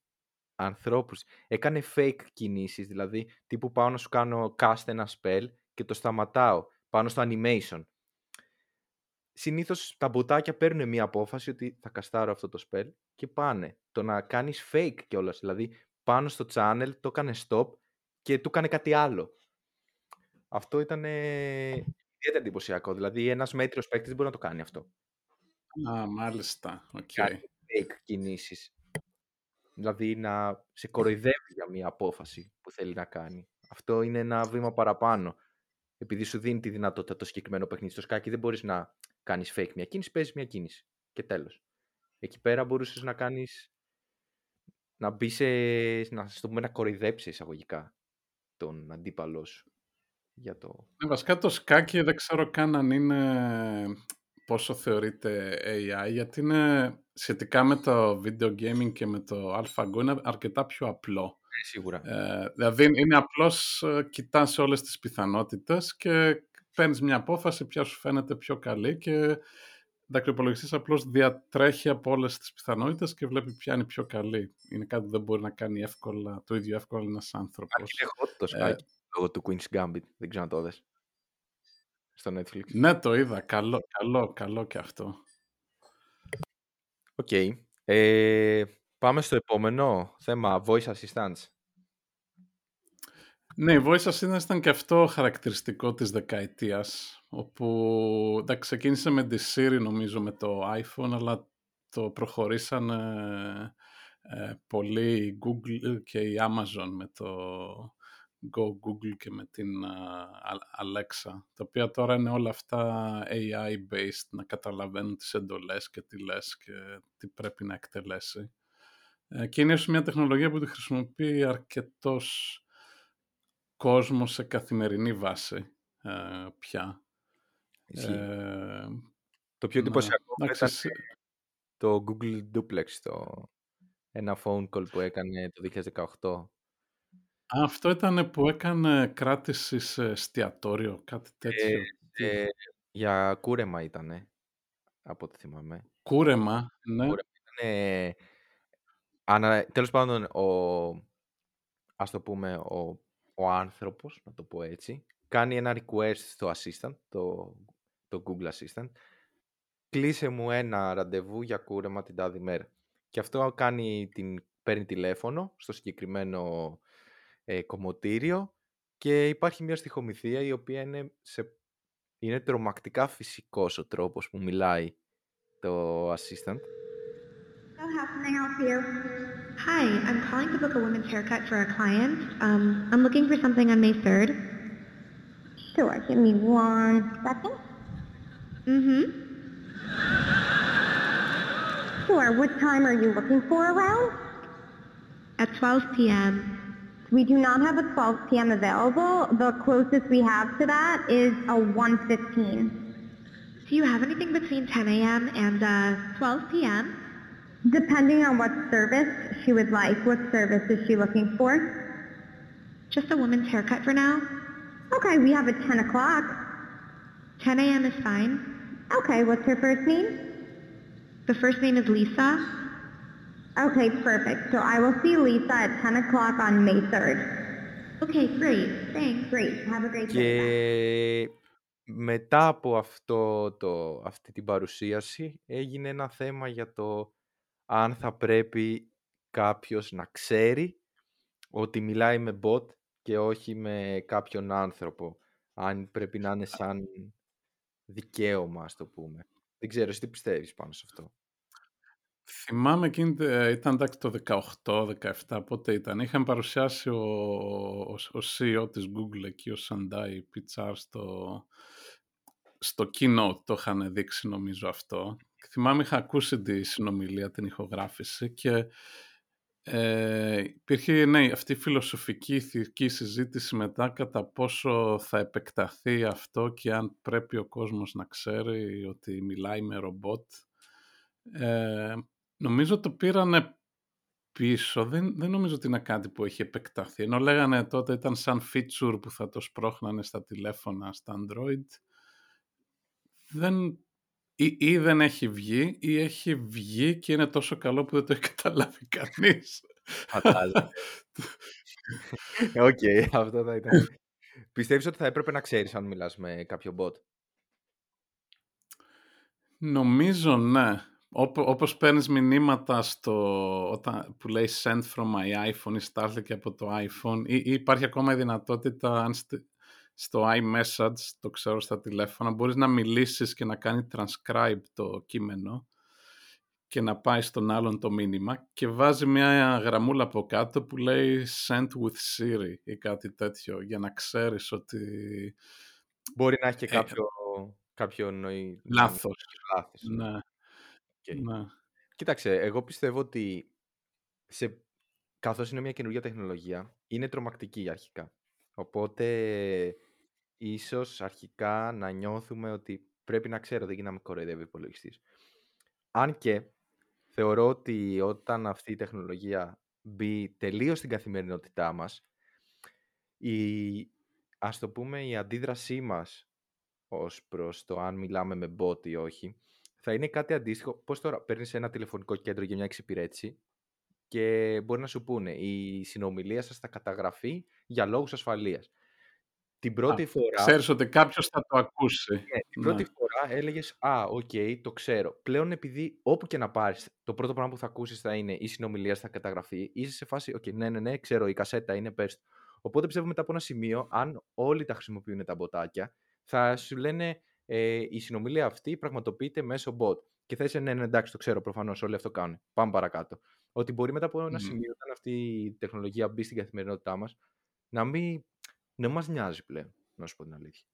ανθρώπους. Έκανε fake κινήσεις, δηλαδή τύπου πάω να σου κάνω cast ένα spell και το σταματάω πάνω στο animation. Συνήθως τα μποτάκια παίρνουν μια απόφαση ότι θα καστάρω αυτό το spell και πάνε. Το να κάνεις fake κιόλας, δηλαδή πάνω στο channel το έκανε stop και του έκανε κάτι άλλο. Αυτό ήταν ιδιαίτερα εντυπωσιακό. Δηλαδή ένας μέτριος παίκτης δεν μπορεί να το κάνει αυτό. Α, μάλιστα. Οκ. Κάνει fake κινήσεις. Δηλαδή να σε κοροϊδεύει για μια απόφαση που θέλει να κάνει. Αυτό είναι ένα βήμα παραπάνω. Επειδή σου δίνει τη δυνατότητα το συγκεκριμένο παιχνίδι στο σκάκι, δεν μπορείς να κάνεις fake μια κίνηση, παίζεις μια κίνηση. Και τέλος. Εκεί πέρα μπορούσες να κάνεις... Να μπει σε... να, στο πούμε, να κοροϊδέψεις εισαγωγικά τον αντίπαλό σου. Για το... Ναι, βασικά το σκάκι δεν ξέρω καν αν είναι πόσο θεωρείται AI, γιατί είναι σχετικά με το video gaming και με το AlphaGo είναι αρκετά πιο απλό. Ε, σίγουρα. Ε, δηλαδή είναι απλώς ε, κοιτάς όλες τις πιθανότητες και παίρνεις μια απόφαση ποια σου φαίνεται πιο καλή και εντάξει, ο υπολογιστής απλώς διατρέχει από όλες τις πιθανότητες και βλέπει ποια είναι πιο καλή. Είναι κάτι που δεν μπορεί να κάνει εύκολα, το ίδιο εύκολα ένας άνθρωπος. Είναι hot το σκάκι λόγω του Queen's Gambit. Δεν ξέρω αν το δες. Στο Netflix. Ναι, το είδα. Καλό, καλό, καλό και αυτό. Οκ. Ε, πάμε στο επόμενο θέμα. Voice Assistance. Ναι, η Voice Assistant ήταν και αυτό χαρακτηριστικό της δεκαετίας, όπου εντάξει, ξεκίνησε με τη Siri νομίζω με το iPhone, αλλά το προχωρήσαν ε, ε, πολύ η Google και η Amazon με το Go Google και με την ε, Alexa, τα οποία τώρα είναι όλα αυτά AI-based, να καταλαβαίνουν τις εντολές και τι λες και τι πρέπει να εκτελέσει. Ε, και είναι ίσως μια τεχνολογία που τη χρησιμοποιεί αρκετός κόσμος σε καθημερινή βάση ε, πια. Ισχύει. Ε, το πιο ναι. εντυπωσιακό Εντάξει, ήταν σε- το Google Duplex, το, ένα phone call που έκανε το 2018. Αυτό ήταν που έκανε κράτηση σε εστιατόριο, κάτι τέτοιο. Τι- Ε, για κούρεμα ήτανε, από ό,τι θυμάμαι. Κούρεμα, ναι. Κούρεμα ήτανε, ανα, τέλος πάντων, ο, ας το πούμε, ο, ο άνθρωπος, να το πω έτσι, κάνει ένα request στο assistant, το, το Google Assistant, κλείσε μου ένα ραντεβού για κούρεμα την τάδη μέρα. Και αυτό κάνει την παίρνει τηλέφωνο στο συγκεκριμένο ε, κομμωτήριο και υπάρχει μια στοιχομηθεία η οποία είναι, σε, είναι τρομακτικά φυσικός ο τρόπος που μιλάει το assistant. So how can I help you? Hi, I'm calling to book a women's haircut for a client. Um, I'm looking for something on May 3rd. Sure, give me one second. Mm-hmm. Sure, what time are you looking for around? At 12 p.m. We do not have a 12 p.m. available. The closest we have to that is a 1.15. Do you have anything between 10 a.m. and uh, 12 p.m.? Depending on what service she would like. What service is she looking for? Just a woman's haircut for now. Okay, we have a 10 o'clock. 10 a.m. is fine. Okay, what's her first name? The first name is Lisa. Okay, perfect. So I will see Lisa at 10 o'clock on May 3rd. Okay, great. Thanks. Great. Have a great day. Και μετά από αυτό το, αυτή την παρουσίαση έγινε ένα θέμα για το αν θα πρέπει κάποιος να ξέρει ότι μιλάει με bot και όχι με κάποιον άνθρωπο. Αν πρέπει να είναι σαν δικαίωμα, ας το πούμε. Δεν ξέρω, εσύ τι πιστεύεις πάνω σε αυτό; Θυμάμαι εκείνη, ε, ήταν εντάξει το 18-17, πότε ήταν. Είχαν παρουσιάσει ο, ο, ο CEO της Google εκεί, ο Sandai Pichar, στο, στο keynote το είχαν δείξει νομίζω αυτό. Θυμάμαι είχα ακούσει τη συνομιλία, την ηχογράφηση και ε, υπήρχε ναι, αυτή η φιλοσοφική ηθική συζήτηση μετά κατά πόσο θα επεκταθεί αυτό και αν πρέπει ο κόσμος να ξέρει ότι μιλάει με ρομπότ. Ε, νομίζω το πήρανε πίσω. Δεν, δεν νομίζω ότι είναι κάτι που έχει επεκταθεί. Ενώ λέγανε τότε ήταν σαν feature που θα το σπρώχνανε στα τηλέφωνα, στα Android. Δεν, ή, ή δεν έχει βγει ή έχει βγει και είναι τόσο καλό που δεν το έχει καταλάβει κανείς. Φαντάζομαι. Οκ, αυτό θα ήταν. Πιστεύεις ότι θα έπρεπε να ξέρεις αν μιλάς με κάποιο bot; Νομίζω ναι. Όπο, όπως παίρνεις μηνύματα στο, όταν, που λέει sent from my iPhone ή στάλθηκε από το iPhone ή, ή υπάρχει ακόμα η δυνατότητα αν στη, στο iMessage, το ξέρω στα τηλέφωνα, μπορείς να μιλήσεις και να κάνει transcribe το κείμενο και να πάει στον άλλον το μήνυμα και βάζει μια γραμμούλα από κάτω που λέει send with Siri ή κάτι τέτοιο για να ξέρεις ότι... Μπορεί να έχει και κάποιο, ε, κάποιο νοή... Λάθος. λάθος. Ναι. Okay. ναι. Κοίταξε, εγώ πιστεύω ότι σε... καθώς είναι μια καινούργια τεχνολογία, είναι τρομακτική αρχικά. Οπότε, ίσως αρχικά να νιώθουμε ότι πρέπει να ξέρω, δεν γίνεται να με κοροϊδεύει ο υπολογιστής. Αν και θεωρώ ότι όταν αυτή η τεχνολογία μπει τελείως στην καθημερινότητά μας, η, ας το πούμε η αντίδρασή μας ως προς το αν μιλάμε με bot ή όχι, θα είναι κάτι αντίστοιχο. Πώς τώρα παίρνεις ένα τηλεφωνικό κέντρο για μια εξυπηρέτηση και μπορεί να σου πούνε η συνομιλία σας θα καταγραφεί για λόγους ασφαλείας. Την πρώτη Α, φορά... Ξέρεις ότι κάποιος θα το ακούσει. Ναι, την πρώτη Ναι. φορά έλεγες «Α, οκ, το ξέρω». Πλέον επειδή όπου και να πάρεις, το πρώτο πράγμα που θα ακούσεις θα είναι η συνομιλία θα καταγραφεί, είσαι σε φάση «ok, ναι, ναι, ναι, ξέρω, η κασέτα είναι, πες το». Οπότε πιστεύω μετά από ένα σημείο, αν όλοι τα χρησιμοποιούν τα μποτάκια, θα σου λένε ε, η συνομιλία αυτή πραγματοποιείται μέσω bot. Και θα είσαι ναι, ναι, εντάξει, το ξέρω προφανώς, όλοι αυτό κάνουν. Πάμε παρακάτω. Ότι μπορεί μετά από ένα Μμμ. σημείο, όταν αυτή η τεχνολογία μπει στην καθημερινότητά μας, να μην να μας νοιάζει πλέον, να σου πω την αλήθεια.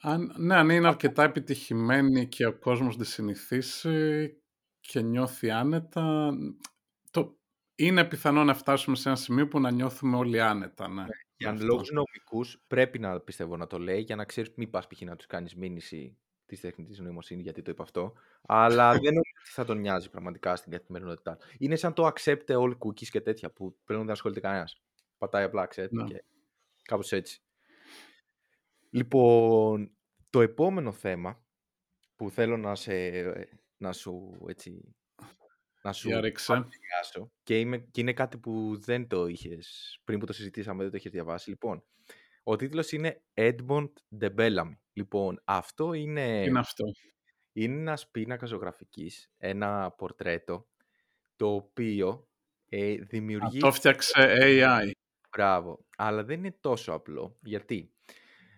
Αν, ναι, αν είναι αρκετά επιτυχημένη και ο κόσμος τη συνηθίσει και νιώθει άνετα, το, είναι πιθανό να φτάσουμε σε ένα σημείο που να νιώθουμε όλοι άνετα. Ναι, Για με αυτό. λόγους νομικούς πρέπει να πιστεύω να το λέει για να ξέρεις μην πας π.χ. να τους κάνεις μήνυση της τεχνητής νοημοσύνης γιατί το είπα αυτό. Αλλά δεν νομίζω ότι θα τον νοιάζει πραγματικά στην καθημερινότητά. Είναι σαν το accept all cookies και τέτοια που πλέον δεν ασχολείται κανένας. Πατάει απλά accept Ναι. και κάπως έτσι. Λοιπόν, το επόμενο θέμα που θέλω να, σε, να σου έτσι να σου Για ρίξε. παρουσιάσω και, είμαι, και είναι κάτι που δεν το είχες, πριν που το συζητήσαμε δεν το είχες διαβάσει. Λοιπόν, ο τίτλος είναι Edmond de Bellamy. Λοιπόν, αυτό είναι, Τι είναι αυτό; είναι ένας πίνακας ζωγραφικής, ένα πορτρέτο, το οποίο ε, δημιουργεί... το φτιάξε AI. Μπράβο. Αλλά δεν είναι τόσο απλό. Γιατί;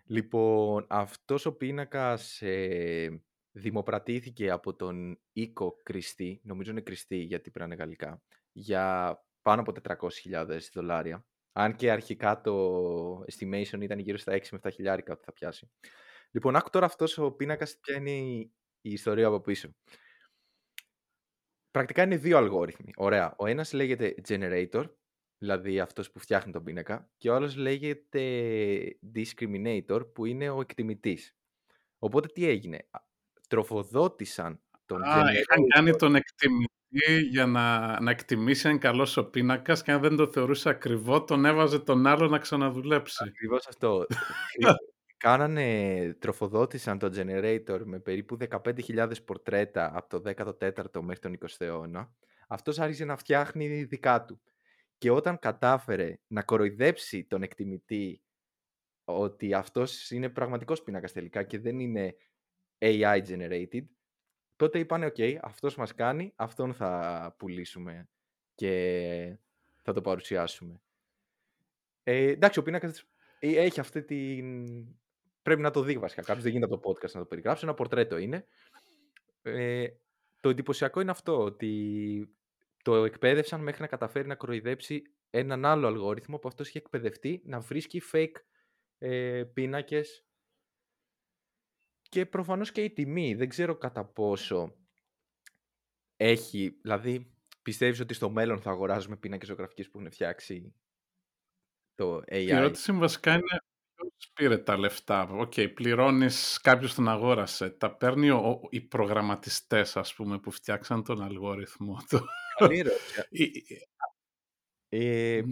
Λοιπόν, αυτός ο πίνακας ε, δημοπρατήθηκε από τον Οίκο Κριστή, νομίζω είναι Κριστή γιατί πρέπει να είναι γαλλικά, για πάνω από 400.000 δολάρια. Αν και αρχικά το estimation ήταν γύρω στα 6 με 7 χιλιάρικα ότι θα πιάσει. Λοιπόν, άκου τώρα αυτός ο πίνακας ποια είναι η, η ιστορία από πίσω. Πρακτικά είναι δύο αλγόριθμοι. Ωραία. Ο ένας λέγεται generator, δηλαδή αυτός που φτιάχνει τον πίνακα, και ο άλλος λέγεται discriminator, που είναι ο εκτιμητής. Οπότε τι έγινε; Τροφοδότησαν τον Α, generator. είχαν κάνει τον εκτιμητή για να, να εκτιμήσει αν καλός ο πίνακας και αν δεν το θεωρούσε ακριβό, τον έβαζε τον άλλο να ξαναδουλέψει. Ακριβώς αυτό. Κάνανε, τροφοδότησαν το generator με περίπου 15.000 πορτρέτα από το 14ο μέχρι τον 20ο αιώνα. Αυτός άρχισε να φτιάχνει δικά του. Και όταν κατάφερε να κοροϊδέψει τον εκτιμητή ότι αυτός είναι πραγματικός πίνακας τελικά και δεν είναι AI generated, τότε είπανε, ok, αυτός μας κάνει, αυτόν θα πουλήσουμε και θα το παρουσιάσουμε. Ε, εντάξει, ο πίνακας ε, έχει αυτή την... Πρέπει να το δει βασικά. Κάποιος δεν γίνεται από το podcast να το περιγράψει. Ένα πορτρέτο είναι. Ε, το εντυπωσιακό είναι αυτό, ότι το εκπαίδευσαν μέχρι να καταφέρει να κοροϊδέψει έναν άλλο αλγόριθμο που αυτός είχε εκπαιδευτεί να βρίσκει fake ε, πίνακες και προφανώς και η τιμή. Δεν ξέρω κατά πόσο έχει... Δηλαδή, πιστεύεις ότι στο μέλλον θα αγοράζουμε πίνακες ζωγραφικής που έχουν φτιάξει το AI. Η ερώτηση βασικά είναι ποιος πήρε τα λεφτά; Ok, okay, πληρώνεις κάποιος τον αγόρασε. Τα παίρνει ο, οι προγραμματιστές, ας πούμε, που φτιάξαν τον αλγόριθμο. Καλή ερώτηση. ε,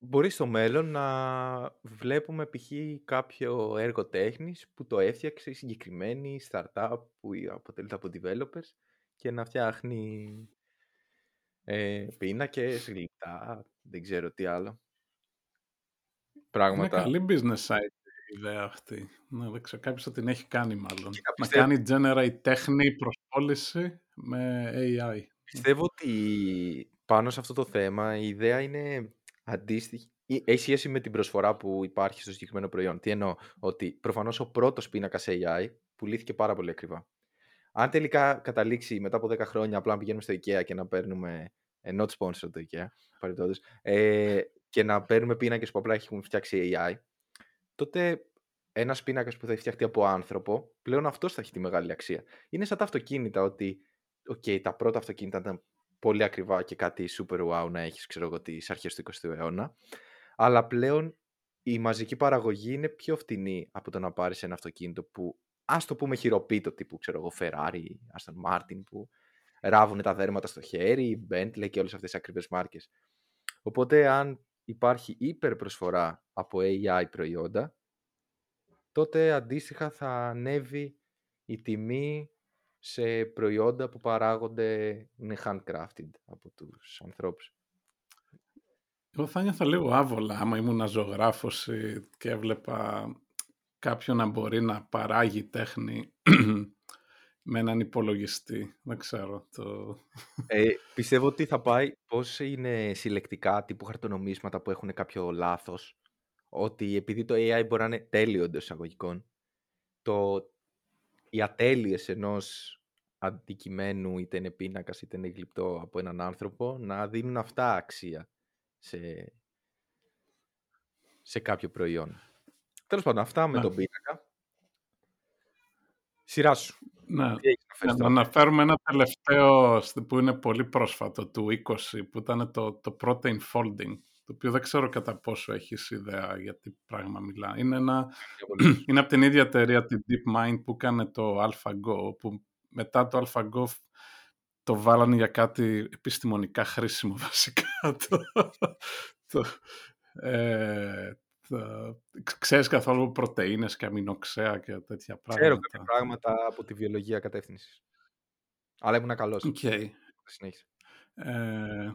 μπορεί στο μέλλον να βλέπουμε π.χ. κάποιο έργο τέχνης που το έφτιαξε η συγκεκριμένη startup που αποτελείται από developers και να φτιάχνει ε, πίνακες, γλυπτά, δεν ξέρω τι άλλο. Πράγματα. Είναι καλή business site η ιδέα αυτή. Να δεν ξέρω, κάποιος θα την έχει κάνει μάλλον. Να κάνει generate τέχνη προς πώληση με AI. Πιστεύω ότι πάνω σε αυτό το θέμα η ιδέα είναι αντίστοιχη. Έχει σχέση με την προσφορά που υπάρχει στο συγκεκριμένο προϊόν. Τι εννοώ, ότι προφανώς ο πρώτος πίνακας AI πουλήθηκε πάρα πολύ ακριβά. Αν τελικά καταλήξει μετά από 10 χρόνια απλά να πηγαίνουμε στο IKEA και να παίρνουμε ε, not sponsor το IKEA, ε, και να παίρνουμε πίνακες που απλά έχουν φτιάξει AI, τότε ένας πίνακας που θα έχει φτιαχτεί από άνθρωπο, πλέον αυτός θα έχει τη μεγάλη αξία. Είναι σαν τα αυτοκίνητα, ότι okay, τα πρώτα αυτοκίνητα ήταν πολύ ακριβά και κάτι super wow να έχεις, ξέρω εγώ, τις αρχές του 20ου αιώνα. Αλλά πλέον η μαζική παραγωγή είναι πιο φτηνή από το να πάρεις ένα αυτοκίνητο που ας το πούμε χειροποίητο τύπου, ξέρω εγώ, Ferrari, Aston Martin, που ράβουν τα δέρματα στο χέρι, Bentley και όλες αυτές τι ακριβές μάρκες. Οπότε, αν υπάρχει υπερπροσφορά από AI προϊόντα, τότε αντίστοιχα θα ανέβει η τιμή σε προϊόντα που παράγονται, είναι handcrafted από τους ανθρώπους. Εγώ θα νιώθω λίγο άβολα άμα ήμουν ζωγράφος και έβλεπα κάποιον να μπορεί να παράγει τέχνη με έναν υπολογιστή. Δεν ξέρω. Το... Ε, πιστεύω ότι θα πάει πώς είναι συλλεκτικά τύπου χαρτονομίσματα που έχουν κάποιο λάθος. Ότι επειδή το AI μπορεί να είναι τέλειο εντός εισαγωγικών, το... οι ατέλειες ενός αντικειμένου, είτε είναι πίνακας είτε είναι γλυπτό από έναν άνθρωπο, να δίνουν αυτά αξία σε, σε κάποιο προϊόν. Τέλος πάντων, αυτά με τον πίνακα. Σειρά σου. Ναι. Να αναφέρουμε ένα τελευταίο που είναι πολύ πρόσφατο, του 20, που ήταν το, το protein folding, το οποίο δεν ξέρω κατά πόσο έχεις ιδέα για τι πράγμα μιλά. Είναι, ένα, είναι από την ίδια εταιρεία, τη DeepMind, που έκανε το AlphaGo, που μετά το AlphaGo το βάλανε για κάτι επιστημονικά χρήσιμο βασικά. το, το, ε, ξέρεις καθόλου πρωτεΐνες και αμινοξέα και τέτοια πράγματα. Ξέρω κάποια πράγματα από τη βιολογία κατεύθυνσης. Αλλά ήμουν καλός. Okay. Ε, ε,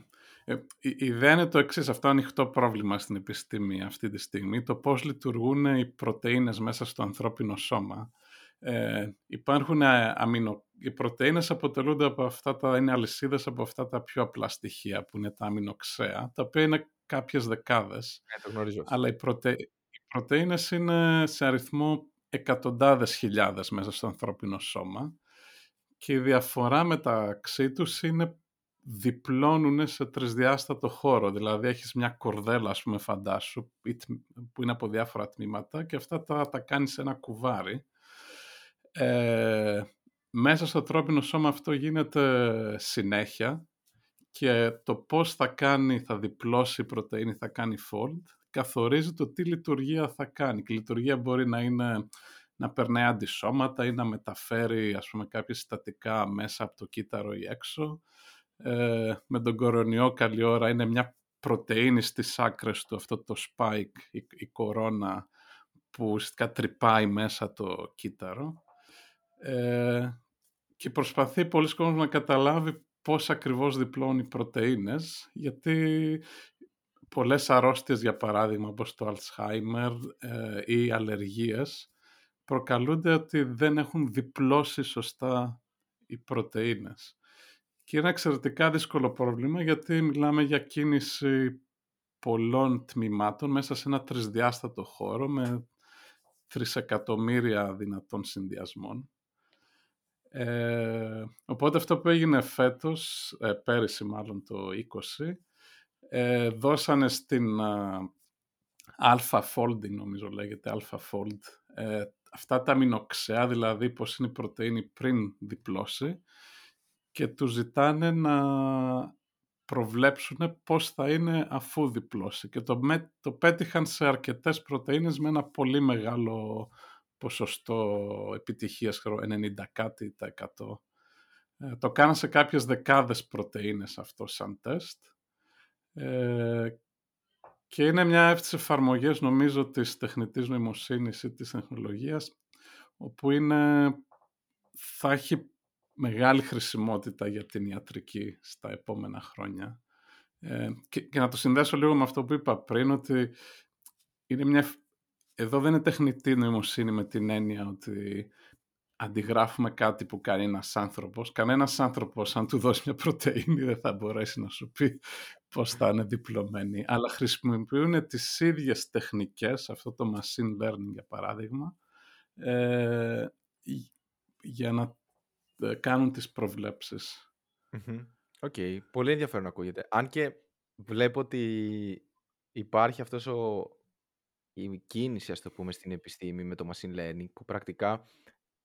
η ιδέα είναι το εξής αυτό ανοιχτό πρόβλημα στην επιστήμη αυτή τη στιγμή, το πώς λειτουργούν οι πρωτεΐνες μέσα στο ανθρώπινο σώμα Ε, υπάρχουν ε, αμυνο... Οι πρωτεΐνες αποτελούνται από αυτά τα, είναι αλυσίδες από αυτά τα πιο απλά στοιχεία που είναι τα αμινοξέα, τα οποία είναι κάποιες δεκάδες. Ε, το γνωρίζω. Αλλά οι, προτε... οι πρωτεΐνες είναι σε αριθμό εκατοντάδες χιλιάδες μέσα στο ανθρώπινο σώμα και η διαφορά μεταξύ τους είναι διπλώνουν σε τρισδιάστατο χώρο. Δηλαδή έχεις μια κορδέλα, ας πούμε, φαντάσου, που είναι από διάφορα τμήματα και αυτά τα, τα κάνεις σε ένα κουβάρι. Ε, μέσα στο τρόπινο σώμα αυτό γίνεται συνέχεια και το πώς θα κάνει, θα διπλώσει η πρωτεΐνη, θα κάνει fold, καθορίζει το τι λειτουργία θα κάνει. Και η λειτουργία μπορεί να είναι να περνάει αντισώματα ή να μεταφέρει ας πούμε κάποια συστατικά μέσα από το κύτταρο ή έξω ε, με τον κορονιό καλή ώρα είναι μια πρωτεΐνη στις άκρες του, αυτό το spike, η, η κορώνα που ουσιαστικά τρυπάει μέσα το κύτταρο ε, και προσπαθεί πολλοί κόσμος να καταλάβει πώς ακριβώς διπλώνει πρωτεΐνες γιατί πολλές αρρώστιες για παράδειγμα όπως το Alzheimer ε, ή αλλεργίες προκαλούνται ότι δεν έχουν διπλώσει σωστά οι πρωτεΐνες. Και είναι εξαιρετικά δύσκολο πρόβλημα γιατί μιλάμε για κίνηση πολλών τμήματων μέσα σε ένα τρισδιάστατο χώρο με τρισεκατομμύρια δυνατών συνδυασμών. Ε, οπότε αυτό που έγινε φέτος, ε, πέρυσι μάλλον το 20, ε, δώσανε στην Alpha Folding, νομίζω λέγεται Alpha Fold, ε, αυτά τα αμινοξέα, δηλαδή πώς είναι η πρωτεΐνη πριν διπλώσει, και τους ζητάνε να προβλέψουν πώς θα είναι αφού διπλώσει. Και το, το πέτυχαν σε αρκετές πρωτεΐνες με ένα πολύ μεγάλο ποσοστό επιτυχίας, 90 κάτι τα 100. Ε, το κάναν σε κάποιες δεκάδες πρωτεΐνες αυτό σαν τεστ. Ε, και είναι μια από τις εφαρμογές νομίζω της τεχνητής νοημοσύνης ή της τεχνολογίας όπου είναι, θα έχει μεγάλη χρησιμότητα για την ιατρική στα επόμενα χρόνια. Ε, και, να το συνδέσω λίγο με αυτό που είπα πριν, ότι είναι μια... εδώ δεν είναι τεχνητή νοημοσύνη με την έννοια ότι αντιγράφουμε κάτι που κάνει ένας άνθρωπος. Κανένας άνθρωπος, αν του δώσει μια πρωτεΐνη, δεν θα μπορέσει να σου πει πώς θα είναι διπλωμένη. Αλλά χρησιμοποιούν τις ίδιες τεχνικές, αυτό το machine learning για παράδειγμα, ε, για να ε, κάνουν τις προβλεψεις Οκ. Πολύ ενδιαφέρον ακούγεται. Αν και βλέπω ότι υπάρχει αυτός ο... η κίνηση, ας το πούμε, στην επιστήμη με το machine learning, που πρακτικά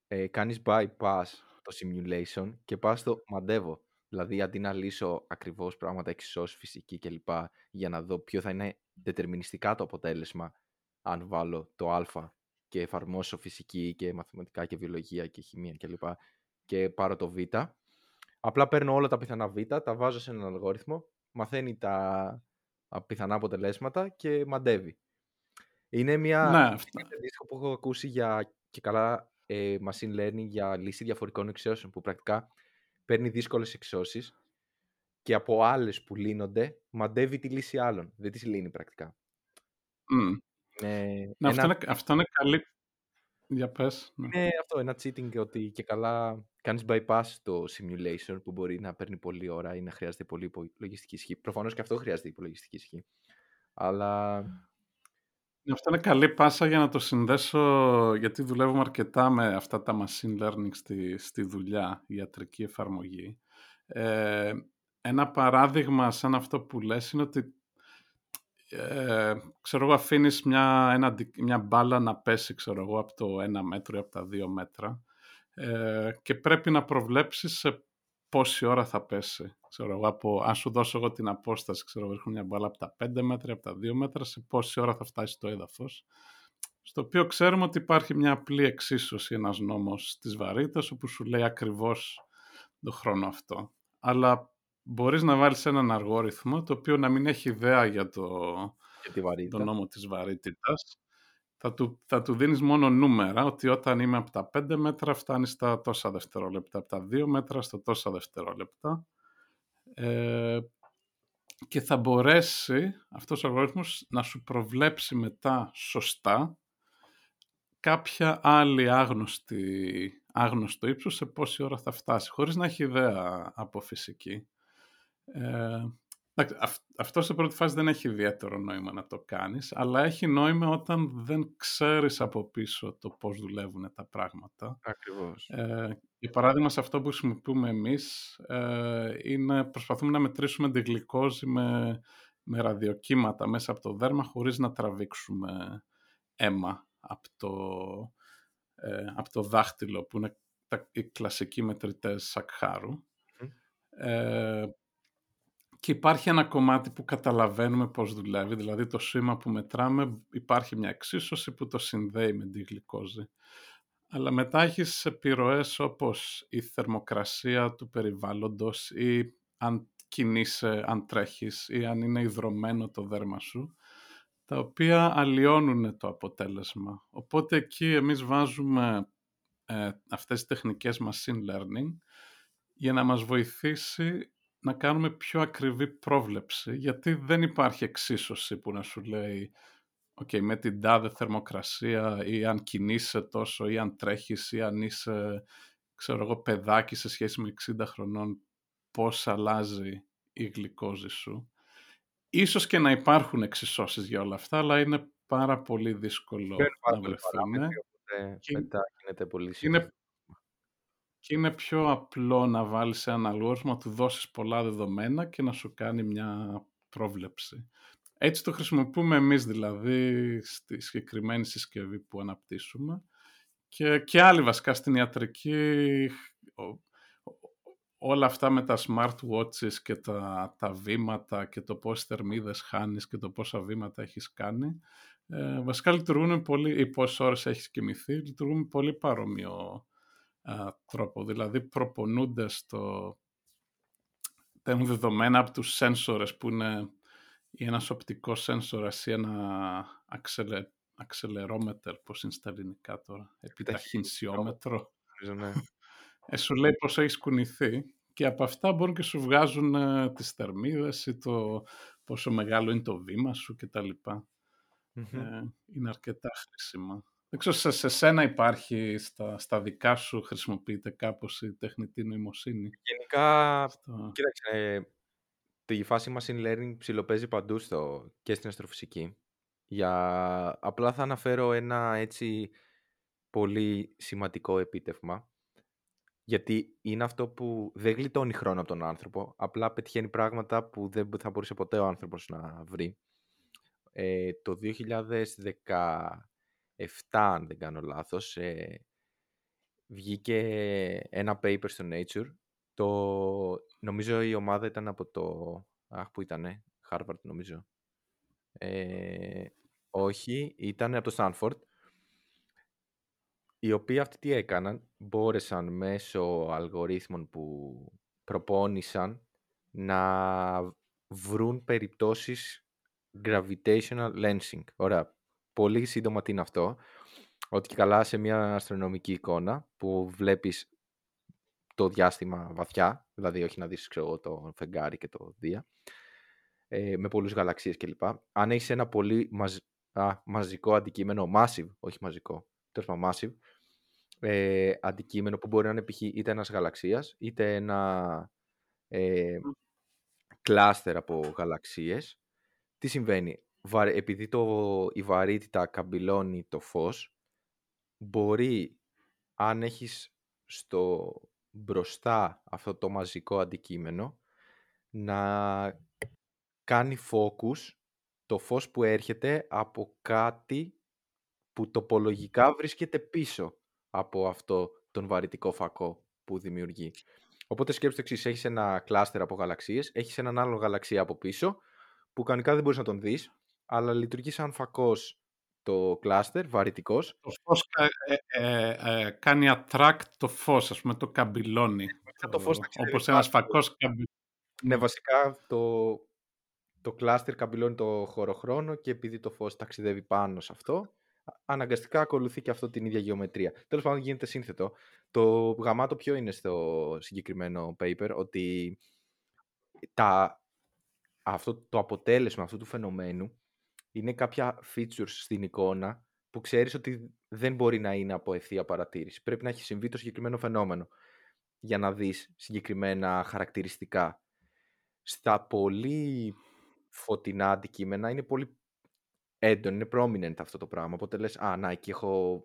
ε, κάνεις bypass το simulation και πας στο μαντεύω. Δηλαδή, αντί να λύσω ακριβώς πράγματα εξισώσεις, φυσική κλπ. για να δω ποιο θα είναι δετερμινιστικά το αποτέλεσμα αν βάλω το α και εφαρμόσω φυσική και μαθηματικά και βιολογία και χημεία κλπ και πάρω το Β. Απλά παίρνω όλα τα πιθανά Β, τα βάζω σε έναν αλγόριθμο, μαθαίνει τα πιθανά αποτελέσματα και μαντεύει. Είναι μια ναι, που έχω ακούσει για και καλά ε, machine learning για λύση διαφορικών εξώσεων που πρακτικά παίρνει δύσκολες εξώσεις και από άλλες που λύνονται μαντεύει τη λύση άλλων. Δεν τις λύνει πρακτικά. Mm. ναι, αυτό, είναι, αυτό είναι καλή, για πες. Ναι. Είναι αυτό, ένα cheating ότι και καλά κάνεις bypass το simulation που μπορεί να παίρνει πολλή ώρα ή να χρειάζεται πολύ υπολογιστική ισχύ. Προφανώς και αυτό χρειάζεται υπολογιστική ισχύ. Αλλά... Ναι, αυτό είναι καλή πάσα για να το συνδέσω, γιατί δουλεύουμε αρκετά με αυτά τα machine learning στη, στη δουλειά, η ιατρική εφαρμογή. Ε, ένα παράδειγμα σαν αυτό που λες είναι ότι ε, ξέρω εγώ, αφήνεις μια, ένα, μια μπάλα να πέσει, ξέρω εγώ, από το ένα μέτρο ή από τα δύο μέτρα ε, και πρέπει να προβλέψεις σε πόση ώρα θα πέσει. Ξέρω εγώ, από, αν σου δώσω εγώ την απόσταση, ξέρω εγώ, έχω μια μπάλα από τα 5 μέτρα, από τα 2 μέτρα, σε πόση ώρα θα φτάσει το έδαφος. Στο οποίο ξέρουμε ότι υπάρχει μια απλή εξίσωση, ένας νόμος της βαρύτητας, όπου σου λέει ακριβώς το χρόνο αυτό. Αλλά μπορείς να βάλεις έναν αργόριθμο το οποίο να μην έχει ιδέα για το, το νόμο της βαρύτητας. Θα του, θα του δίνεις μόνο νούμερα, ότι όταν είμαι από τα 5 μέτρα φτάνει στα τόσα δευτερόλεπτα, από τα 2 μέτρα στα τόσα δευτερόλεπτα. Ε, και θα μπορέσει αυτός ο αργόριθμος να σου προβλέψει μετά σωστά κάποια άλλη άγνωστη, άγνωστο ύψος σε πόση ώρα θα φτάσει, χωρίς να έχει ιδέα από φυσική. Ε, αυτό σε πρώτη φάση δεν έχει ιδιαίτερο νόημα να το κάνεις, αλλά έχει νόημα όταν δεν ξέρεις από πίσω το πώς δουλεύουν τα πράγματα. Ακριβώς. Ε, για παράδειγμα, σε αυτό που χρησιμοποιούμε εμείς, ε, είναι, προσπαθούμε να μετρήσουμε τη γλυκόζη με, με ραδιοκύματα μέσα από το δέρμα, χωρίς να τραβήξουμε αίμα από το, ε, από το δάχτυλο, που είναι τα, οι κλασικοί μετρητές σακχάρου. Ε, και υπάρχει ένα κομμάτι που καταλαβαίνουμε πώς δουλεύει, δηλαδή το σήμα που μετράμε υπάρχει μια εξίσωση που το συνδέει με τη γλυκόζη. Αλλά μετά έχεις επιρροές όπως η θερμοκρασία του περιβάλλοντος ή αν κινείσαι, αν τρέχεις ή αν είναι υδρωμένο το δέρμα σου, τα οποία αλλοιώνουν το αποτέλεσμα. Οπότε εκεί εμείς βάζουμε ε, αυτές τις τεχνικές machine learning για να μας βοηθήσει να κάνουμε πιο ακριβή πρόβλεψη, γιατί δεν υπάρχει εξίσωση που να σου λέει okay, με την τάδε θερμοκρασία ή αν κινείσαι τόσο ή αν τρέχεις ή αν είσαι ξέρω εγώ, παιδάκι σε σχέση με 60 χρονών πώς αλλάζει η γλυκόζη σου. Ίσως και να υπάρχουν εξισώσεις για όλα αυτά, αλλά είναι πάρα πολύ δύσκολο να βρεθούν. Και μετά γίνεται πολύ είναι, και είναι πιο απλό να βάλεις ένα αλγόριθμο, να του δώσεις πολλά δεδομένα και να σου κάνει μια πρόβλεψη. Έτσι το χρησιμοποιούμε εμείς δηλαδή στη συγκεκριμένη συσκευή που αναπτύσσουμε και, και άλλοι βασικά στην ιατρική όλα αυτά με τα smartwatches και τα, τα βήματα και το πώς θερμίδες χάνεις και το πόσα βήματα έχεις κάνει ε, βασικά λειτουργούν πολύ, ή πόσες ώρες έχεις κοιμηθεί, λειτουργούν πολύ παρόμοιο τρόπο. Δηλαδή προπονούνται στο... έχουν δεδομένα από τους σένσορες που είναι ή ένας οπτικός σένσορας ή ένα αξελε, αξελερόμετρ, πώς είναι στα ελληνικά τώρα, επιταχυνσιόμετρο. Ναι. ε, σου λέει πώς έχει κουνηθεί και από αυτά μπορούν και σου βγάζουν ε, τις θερμίδες ή το πόσο μεγάλο είναι το βήμα σου κτλ. Ε, είναι αρκετά χρήσιμα. Δεν ξέρω, σε, σε σένα υπάρχει, στα, στα δικά σου χρησιμοποιείται κάπως η τεχνητή νοημοσύνη; Γενικά, στο... κοίταξε, τη φάση machine learning ψηλοπαίζει παντού στο, και στην αστροφυσική. Για... Απλά θα αναφέρω ένα έτσι πολύ σημαντικό επίτευγμα. Γιατί είναι αυτό που δεν γλιτώνει χρόνο από τον άνθρωπο, απλά πετυχαίνει πράγματα που δεν θα μπορούσε ποτέ ο άνθρωπος να βρει. Ε, το 2010 αν δεν κάνω λάθος, ε, βγήκε ένα paper στο Nature. Το, νομίζω η ομάδα ήταν από το... Αχ, που ήτανε, Harvard νομίζω. Ε, όχι, ήταν από το Stanford. Οι οποίοι αυτοί τι έκαναν, μπόρεσαν μέσω αλγορίθμων που προπόνησαν να βρουν περιπτώσεις gravitational lensing. Ωραία, πολύ σύντομα τι είναι αυτό. Ότι και καλά σε μια αστρονομική εικόνα που βλέπεις το διάστημα βαθιά, δηλαδή όχι να δεις ξέρω, το φεγγάρι και το Δία, ε, με πολλούς γαλαξίες κλπ. Αν έχεις ένα πολύ μαζ... α, μαζικό αντικείμενο, massive, όχι μαζικό, τέλος πάντων massive, ε, αντικείμενο που μπορεί να είναι π.χ. είτε ένας γαλαξίας, είτε ένα ε, κλάστερ από γαλαξίες, τι συμβαίνει; Επειδή το, η βαρύτητα καμπυλώνει το φως, μπορεί, αν έχεις στο μπροστά αυτό το μαζικό αντικείμενο, να κάνει focus το φως που έρχεται από κάτι που τοπολογικά βρίσκεται πίσω από αυτό τον βαρυτικό φακό που δημιουργεί. Οπότε σκέψτε εξής, έχεις ένα κλάστερ από γαλαξίες, έχεις έναν άλλο γαλαξία από πίσω, που κανονικά δεν μπορείς να τον δεις, αλλά λειτουργεί σαν φακός το κλάστερ, βαρυτικός. Το φως ε, ε, ε, κάνει attract το φως, ας πούμε, το καμπυλώνει. Το, το φως όπως ένας φακός καμπυλώνει. Ναι, βασικά το, το κλάστερ καμπυλώνει το χωροχρόνο και επειδή το φως ταξιδεύει πάνω σε αυτό, αναγκαστικά ακολουθεί και αυτό την ίδια γεωμετρία. Τέλος πάντων γίνεται σύνθετο. Το γαμάτο ποιο είναι στο συγκεκριμένο paper, ότι τα, αυτό το αποτέλεσμα αυτού του φαινομένου είναι κάποια features στην εικόνα που ξέρεις ότι δεν μπορεί να είναι από ευθεία παρατήρηση. Πρέπει να έχει συμβεί το συγκεκριμένο φαινόμενο για να δεις συγκεκριμένα χαρακτηριστικά. Στα πολύ φωτεινά αντικείμενα είναι πολύ έντονο, είναι prominent αυτό το πράγμα. Οπότε λες, α, να, εκεί έχω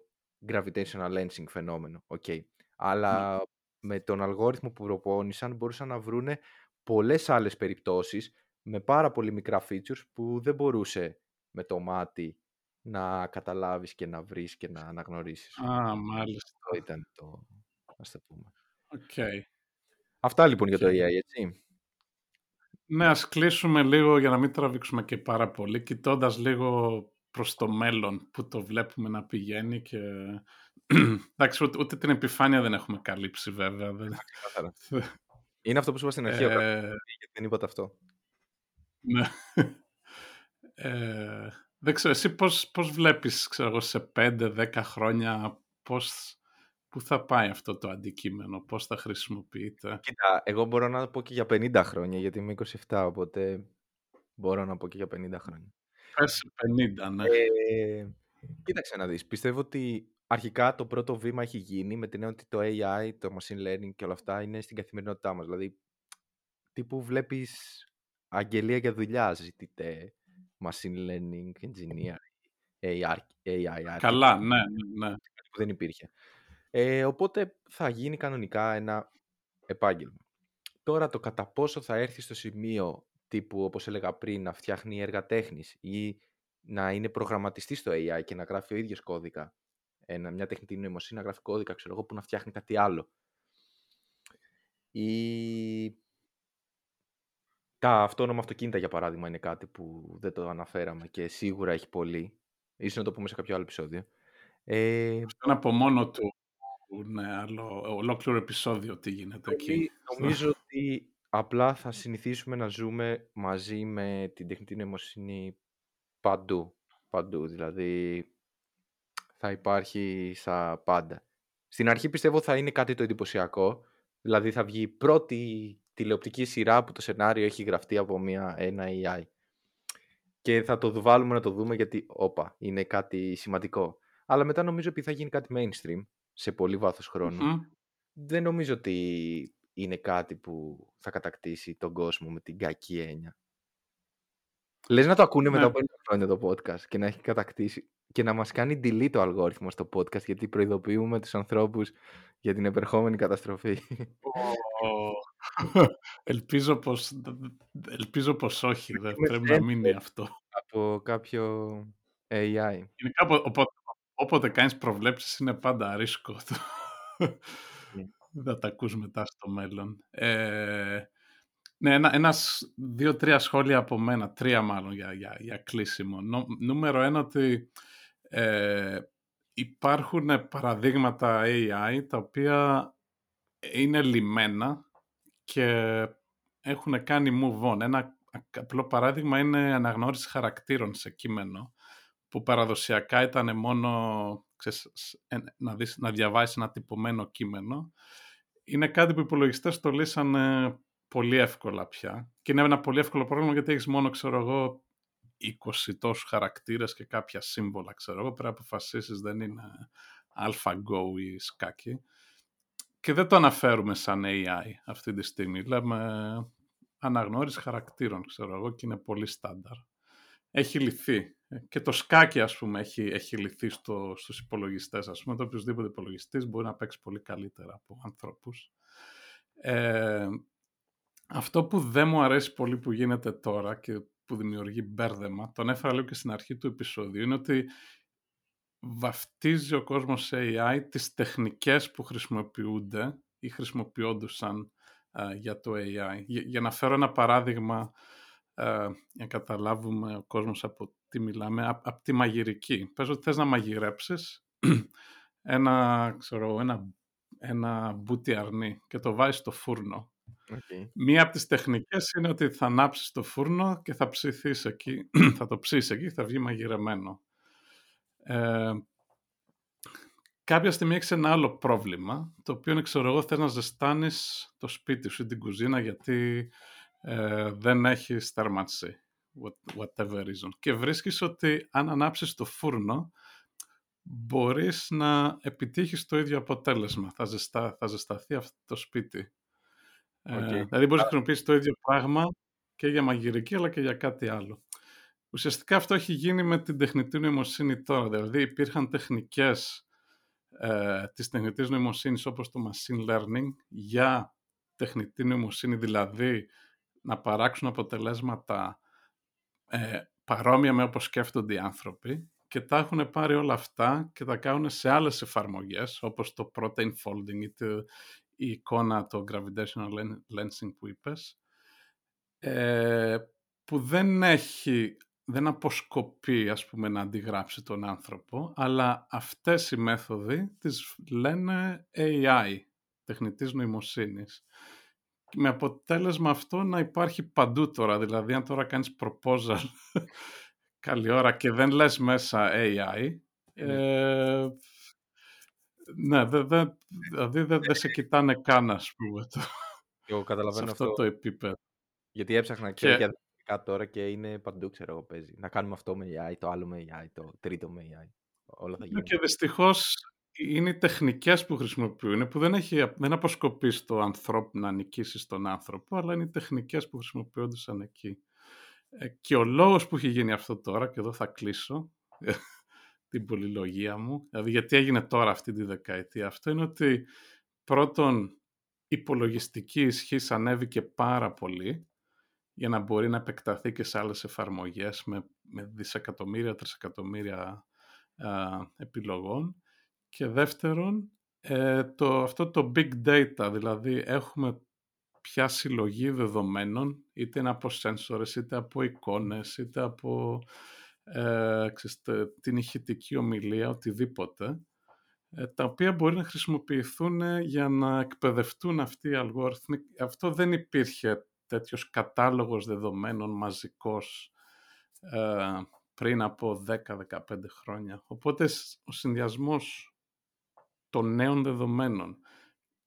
gravitational lensing φαινόμενο. Okay. Αλλά με τον αλγόριθμο που προπόνησαν μπορούσαν να βρούνε πολλές άλλες περιπτώσεις με πάρα πολύ μικρά features που δεν μπορούσε με το μάτι να καταλάβεις και να βρεις και να αναγνωρίσεις. Α, μάλιστα. Αυτό ήταν το, ας το πούμε. Okay. Αυτά λοιπόν για το AI, έτσι. Ναι, ας κλείσουμε λίγο για να μην τραβήξουμε και πάρα πολύ, κοιτώντας λίγο προς το μέλλον που το βλέπουμε να πηγαίνει και... Εντάξει, ούτε, ούτε την επιφάνεια δεν έχουμε καλύψει βέβαια. Είναι αυτό που σου είπα στην αρχή, ε... γιατί δεν είπατε αυτό. Ναι. Ε... Δεν ξέρω, εσύ πώς, πώς βλέπεις, ξέρω εγώ, σε 5-10 χρόνια πώς, πού θα πάει αυτό το αντικείμενο, πώς θα χρησιμοποιείται; Κοίτα, εγώ μπορώ να πω και για 50 χρόνια, γιατί είμαι 27, οπότε μπορώ να πω και για 50 χρόνια. Πες 50, ναι. Ε, κοίταξε να δεις, πιστεύω ότι αρχικά το πρώτο βήμα έχει γίνει με την έννοια ότι το AI, το machine learning και όλα αυτά είναι στην καθημερινότητά μας. Δηλαδή, τύπου βλέπεις αγγελία για δουλειά ζητείτε machine learning engineer, AI, AI Καλά, ναι, ναι, ναι. Που δεν υπήρχε. Ε, οπότε θα γίνει κανονικά ένα επάγγελμα. Τώρα το κατά πόσο θα έρθει στο σημείο τύπου, όπως έλεγα πριν, να φτιάχνει έργα τέχνης ή να είναι προγραμματιστής στο AI και να γράφει ο ίδιος κώδικα, ένα, μια τεχνητή νοημοσύνη να γράφει κώδικα, ξέρω εγώ, που να φτιάχνει κάτι άλλο. Ή τα αυτόνομα αυτοκίνητα, για παράδειγμα, είναι κάτι που δεν το αναφέραμε και σίγουρα έχει πολύ. Ίσως να το πούμε σε κάποιο άλλο επεισόδιο. Ε, Αυτό από μόνο του ναι, άλλο, ολόκληρο επεισόδιο τι γίνεται εκεί. Νομίζω ότι απλά θα συνηθίσουμε να ζούμε μαζί με την τεχνητή νοημοσύνη παντού. Παντού, δηλαδή θα υπάρχει στα πάντα. Στην αρχή πιστεύω θα είναι κάτι το εντυπωσιακό, δηλαδή θα βγει η πρώτη τηλεοπτική σειρά που το σενάριο έχει γραφτεί από μια, ένα AI. Και θα το βάλουμε να το δούμε γιατί, όπα, είναι κάτι σημαντικό. Αλλά μετά νομίζω ότι θα γίνει κάτι mainstream σε πολύ βάθος Δεν νομίζω ότι είναι κάτι που θα κατακτήσει τον κόσμο με την κακή έννοια. Λες να το ακούνε μετά ναι. από ένα χρόνια το podcast και να έχει κατακτήσει και να μας κάνει delete το αλγόριθμος στο podcast γιατί προειδοποιούμε τους ανθρώπους για την επερχόμενη καταστροφή. ελπίζω, πως, ελπίζω πως όχι, δεν πρέπει να μείνει αυτό. Από κάποιο AI. όποτε, όποτε κάνεις προβλέψεις είναι πάντα ρίσκο. Ναι. δεν θα τα ακούς μετά στο μέλλον. Ε, ναι, ένα, ένας, δύο-τρία σχόλια από μένα, τρία μάλλον για, για, για κλείσιμο. νούμερο ένα ότι ε, υπάρχουν παραδείγματα AI τα οποία είναι λιμένα και έχουν κάνει move on. Ένα απλό παράδειγμα είναι αναγνώριση χαρακτήρων σε κείμενο που παραδοσιακά ήταν μόνο ξέρεις, να, δεις, να διαβάσεις ένα τυπωμένο κείμενο. Είναι κάτι που οι υπολογιστές το λύσανε πολύ εύκολα πια. Και είναι ένα πολύ εύκολο πρόβλημα γιατί έχεις μόνο, ξέρω εγώ, 20 τόσους χαρακτήρες και κάποια σύμβολα, ξέρω εγώ. Πρέπει να αποφασίσεις, δεν είναι AlphaGo ή σκάκι. Και δεν το αναφέρουμε σαν AI αυτή τη στιγμή. Λέμε αναγνώριση χαρακτήρων, ξέρω εγώ, και είναι πολύ στάνταρ. Έχει λυθεί. Και το σκάκι, ας πούμε, έχει, έχει λυθεί στο, στους υπολογιστές. Ας πούμε, το οποιοδήποτε υπολογιστής μπορεί να παίξει πολύ καλύτερα από ανθρώπους. Ε, αυτό που δεν μου αρέσει πολύ που γίνεται τώρα και που δημιουργεί μπέρδεμα, τον έφερα λίγο και στην αρχή του επεισόδιου, είναι ότι βαφτίζει ο κόσμος σε AI τις τεχνικές που χρησιμοποιούνται ή χρησιμοποιόντουσαν για το AI. Για, να φέρω ένα παράδειγμα, για να καταλάβουμε ο κόσμος από τι μιλάμε, από, τη μαγειρική. Πες ότι θες να μαγειρέψεις ένα, ξέρω, ένα, ένα μπούτι αρνί και το βάζεις στο φούρνο. Okay. Μία από τις τεχνικές είναι ότι θα ανάψεις το φούρνο και θα ψηθείς εκεί, θα το ψήσεις εκεί και θα βγει μαγειρεμένο. Ε, κάποια στιγμή έχεις ένα άλλο πρόβλημα, το οποίο είναι, ξέρω εγώ, θες να ζεστάνεις το σπίτι σου ή την κουζίνα γιατί ε, δεν έχεις θέρμανση, whatever reason. Και βρίσκεις ότι αν ανάψεις το φούρνο, μπορείς να επιτύχεις το ίδιο αποτέλεσμα. Θα, ζεστά, θα ζεσταθεί αυτό το σπίτι. Ε, δηλαδή μπορείς να χρησιμοποιήσεις το ίδιο πράγμα και για μαγειρική αλλά και για κάτι άλλο. Ουσιαστικά αυτό έχει γίνει με την τεχνητή νοημοσύνη τώρα. Δηλαδή υπήρχαν τεχνικές ε, της τεχνητής νοημοσύνης όπως το machine learning για τεχνητή νοημοσύνη, δηλαδή να παράξουν αποτελέσματα ε, παρόμοια με όπως σκέφτονται οι άνθρωποι και τα έχουν πάρει όλα αυτά και τα κάνουν σε άλλες εφαρμογές όπως το protein folding ή η εικόνα, το gravitational lensing που είπες ε, που δεν έχει, δεν αποσκοπεί ας πούμε να αντιγράψει τον άνθρωπο αλλά αυτές οι μέθοδοι τις λένε AI, τεχνητής νοημοσύνης με αποτέλεσμα αυτό να υπάρχει παντού τώρα. Δηλαδή, αν τώρα κάνεις proposal καλή ώρα και δεν λες μέσα AI, ναι, ε, ναι δε, δε, δηλαδή δεν δε σε κοιτάνε καν, ας πούμε, το, Εγώ καταλαβαίνω σε αυτό, αυτό το επίπεδο. Γιατί έψαχνα και, και... για τώρα και είναι παντού, ξέρω εγώ, παίζει. Να κάνουμε αυτό με AI, το άλλο με AI, το τρίτο με AI. Όλα θα ναι, γίνουν. Και δυστυχώς είναι οι τεχνικές που χρησιμοποιούν, που δεν, έχει, δεν αποσκοπείς στο ανθρώπου να νικήσεις στον άνθρωπο, αλλά είναι οι τεχνικές που χρησιμοποιούνται σαν εκεί. Ε, και ο λόγος που έχει γίνει αυτό τώρα, και εδώ θα κλείσω την πολυλογία μου, δηλαδή γιατί έγινε τώρα αυτή τη δεκαετία, αυτό είναι ότι πρώτον η υπολογιστική ισχύ ανέβηκε πάρα πολύ για να μπορεί να επεκταθεί και σε άλλες εφαρμογές με, με δισεκατομμύρια, τρισεκατομμύρια επιλογών. Και δεύτερον, ε, το, αυτό το big data, δηλαδή έχουμε πια συλλογή δεδομένων, είτε είναι από σένσορες, είτε από εικόνες, είτε από ε, την ηχητική ομιλία, οτιδήποτε, ε, τα οποία μπορεί να χρησιμοποιηθούν για να εκπαιδευτούν αυτοί οι αλγόριθμοι. Αυτό δεν υπήρχε τέτοιος κατάλογος δεδομένων μαζικός ε, πριν από 10-15 χρόνια. Οπότε ο συνδυασμός των νέων δεδομένων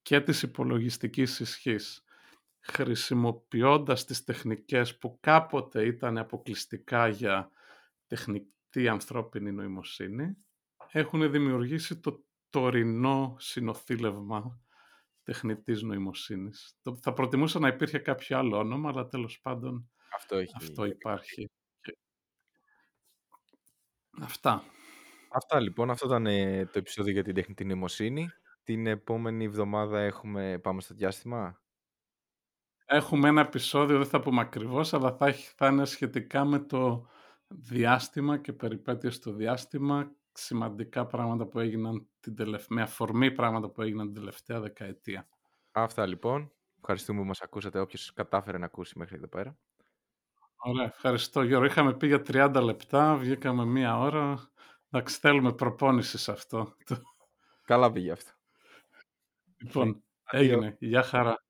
και της υπολογιστικής ισχύς χρησιμοποιώντας τις τεχνικές που κάποτε ήταν αποκλειστικά για τεχνητή ανθρώπινη νοημοσύνη έχουν δημιουργήσει το τωρινό συνοθήλευμα τεχνητής νοημοσύνης. Θα προτιμούσα να υπήρχε κάποιο άλλο όνομα, αλλά τέλος πάντων αυτό, έχει... αυτό υπάρχει. Αυτά. Αυτά λοιπόν, αυτό ήταν ε, το επεισόδιο για την τεχνητή νοημοσύνη. Την επόμενη εβδομάδα έχουμε πάμε στο διάστημα; Έχουμε ένα επεισόδιο, δεν θα πούμε ακριβώς, αλλά θα, έχει, θα είναι σχετικά με το διάστημα και περιπέτειες στο διάστημα, σημαντικά πράγματα που έγιναν την τελευταία, με αφορμή πράγματα που έγιναν την τελευταία δεκαετία. Αυτά λοιπόν. Ευχαριστούμε που μας ακούσατε, όποιος κατάφερε να ακούσει μέχρι εδώ πέρα. Ωραία, ευχαριστώ Γιώργο. Είχαμε πει για 30 λεπτά, βγήκαμε μία ώρα. Εντάξει, θέλουμε προπόνηση σε αυτό. Καλά πήγε αυτό. Λοιπόν, έγινε. Γεια χαρά.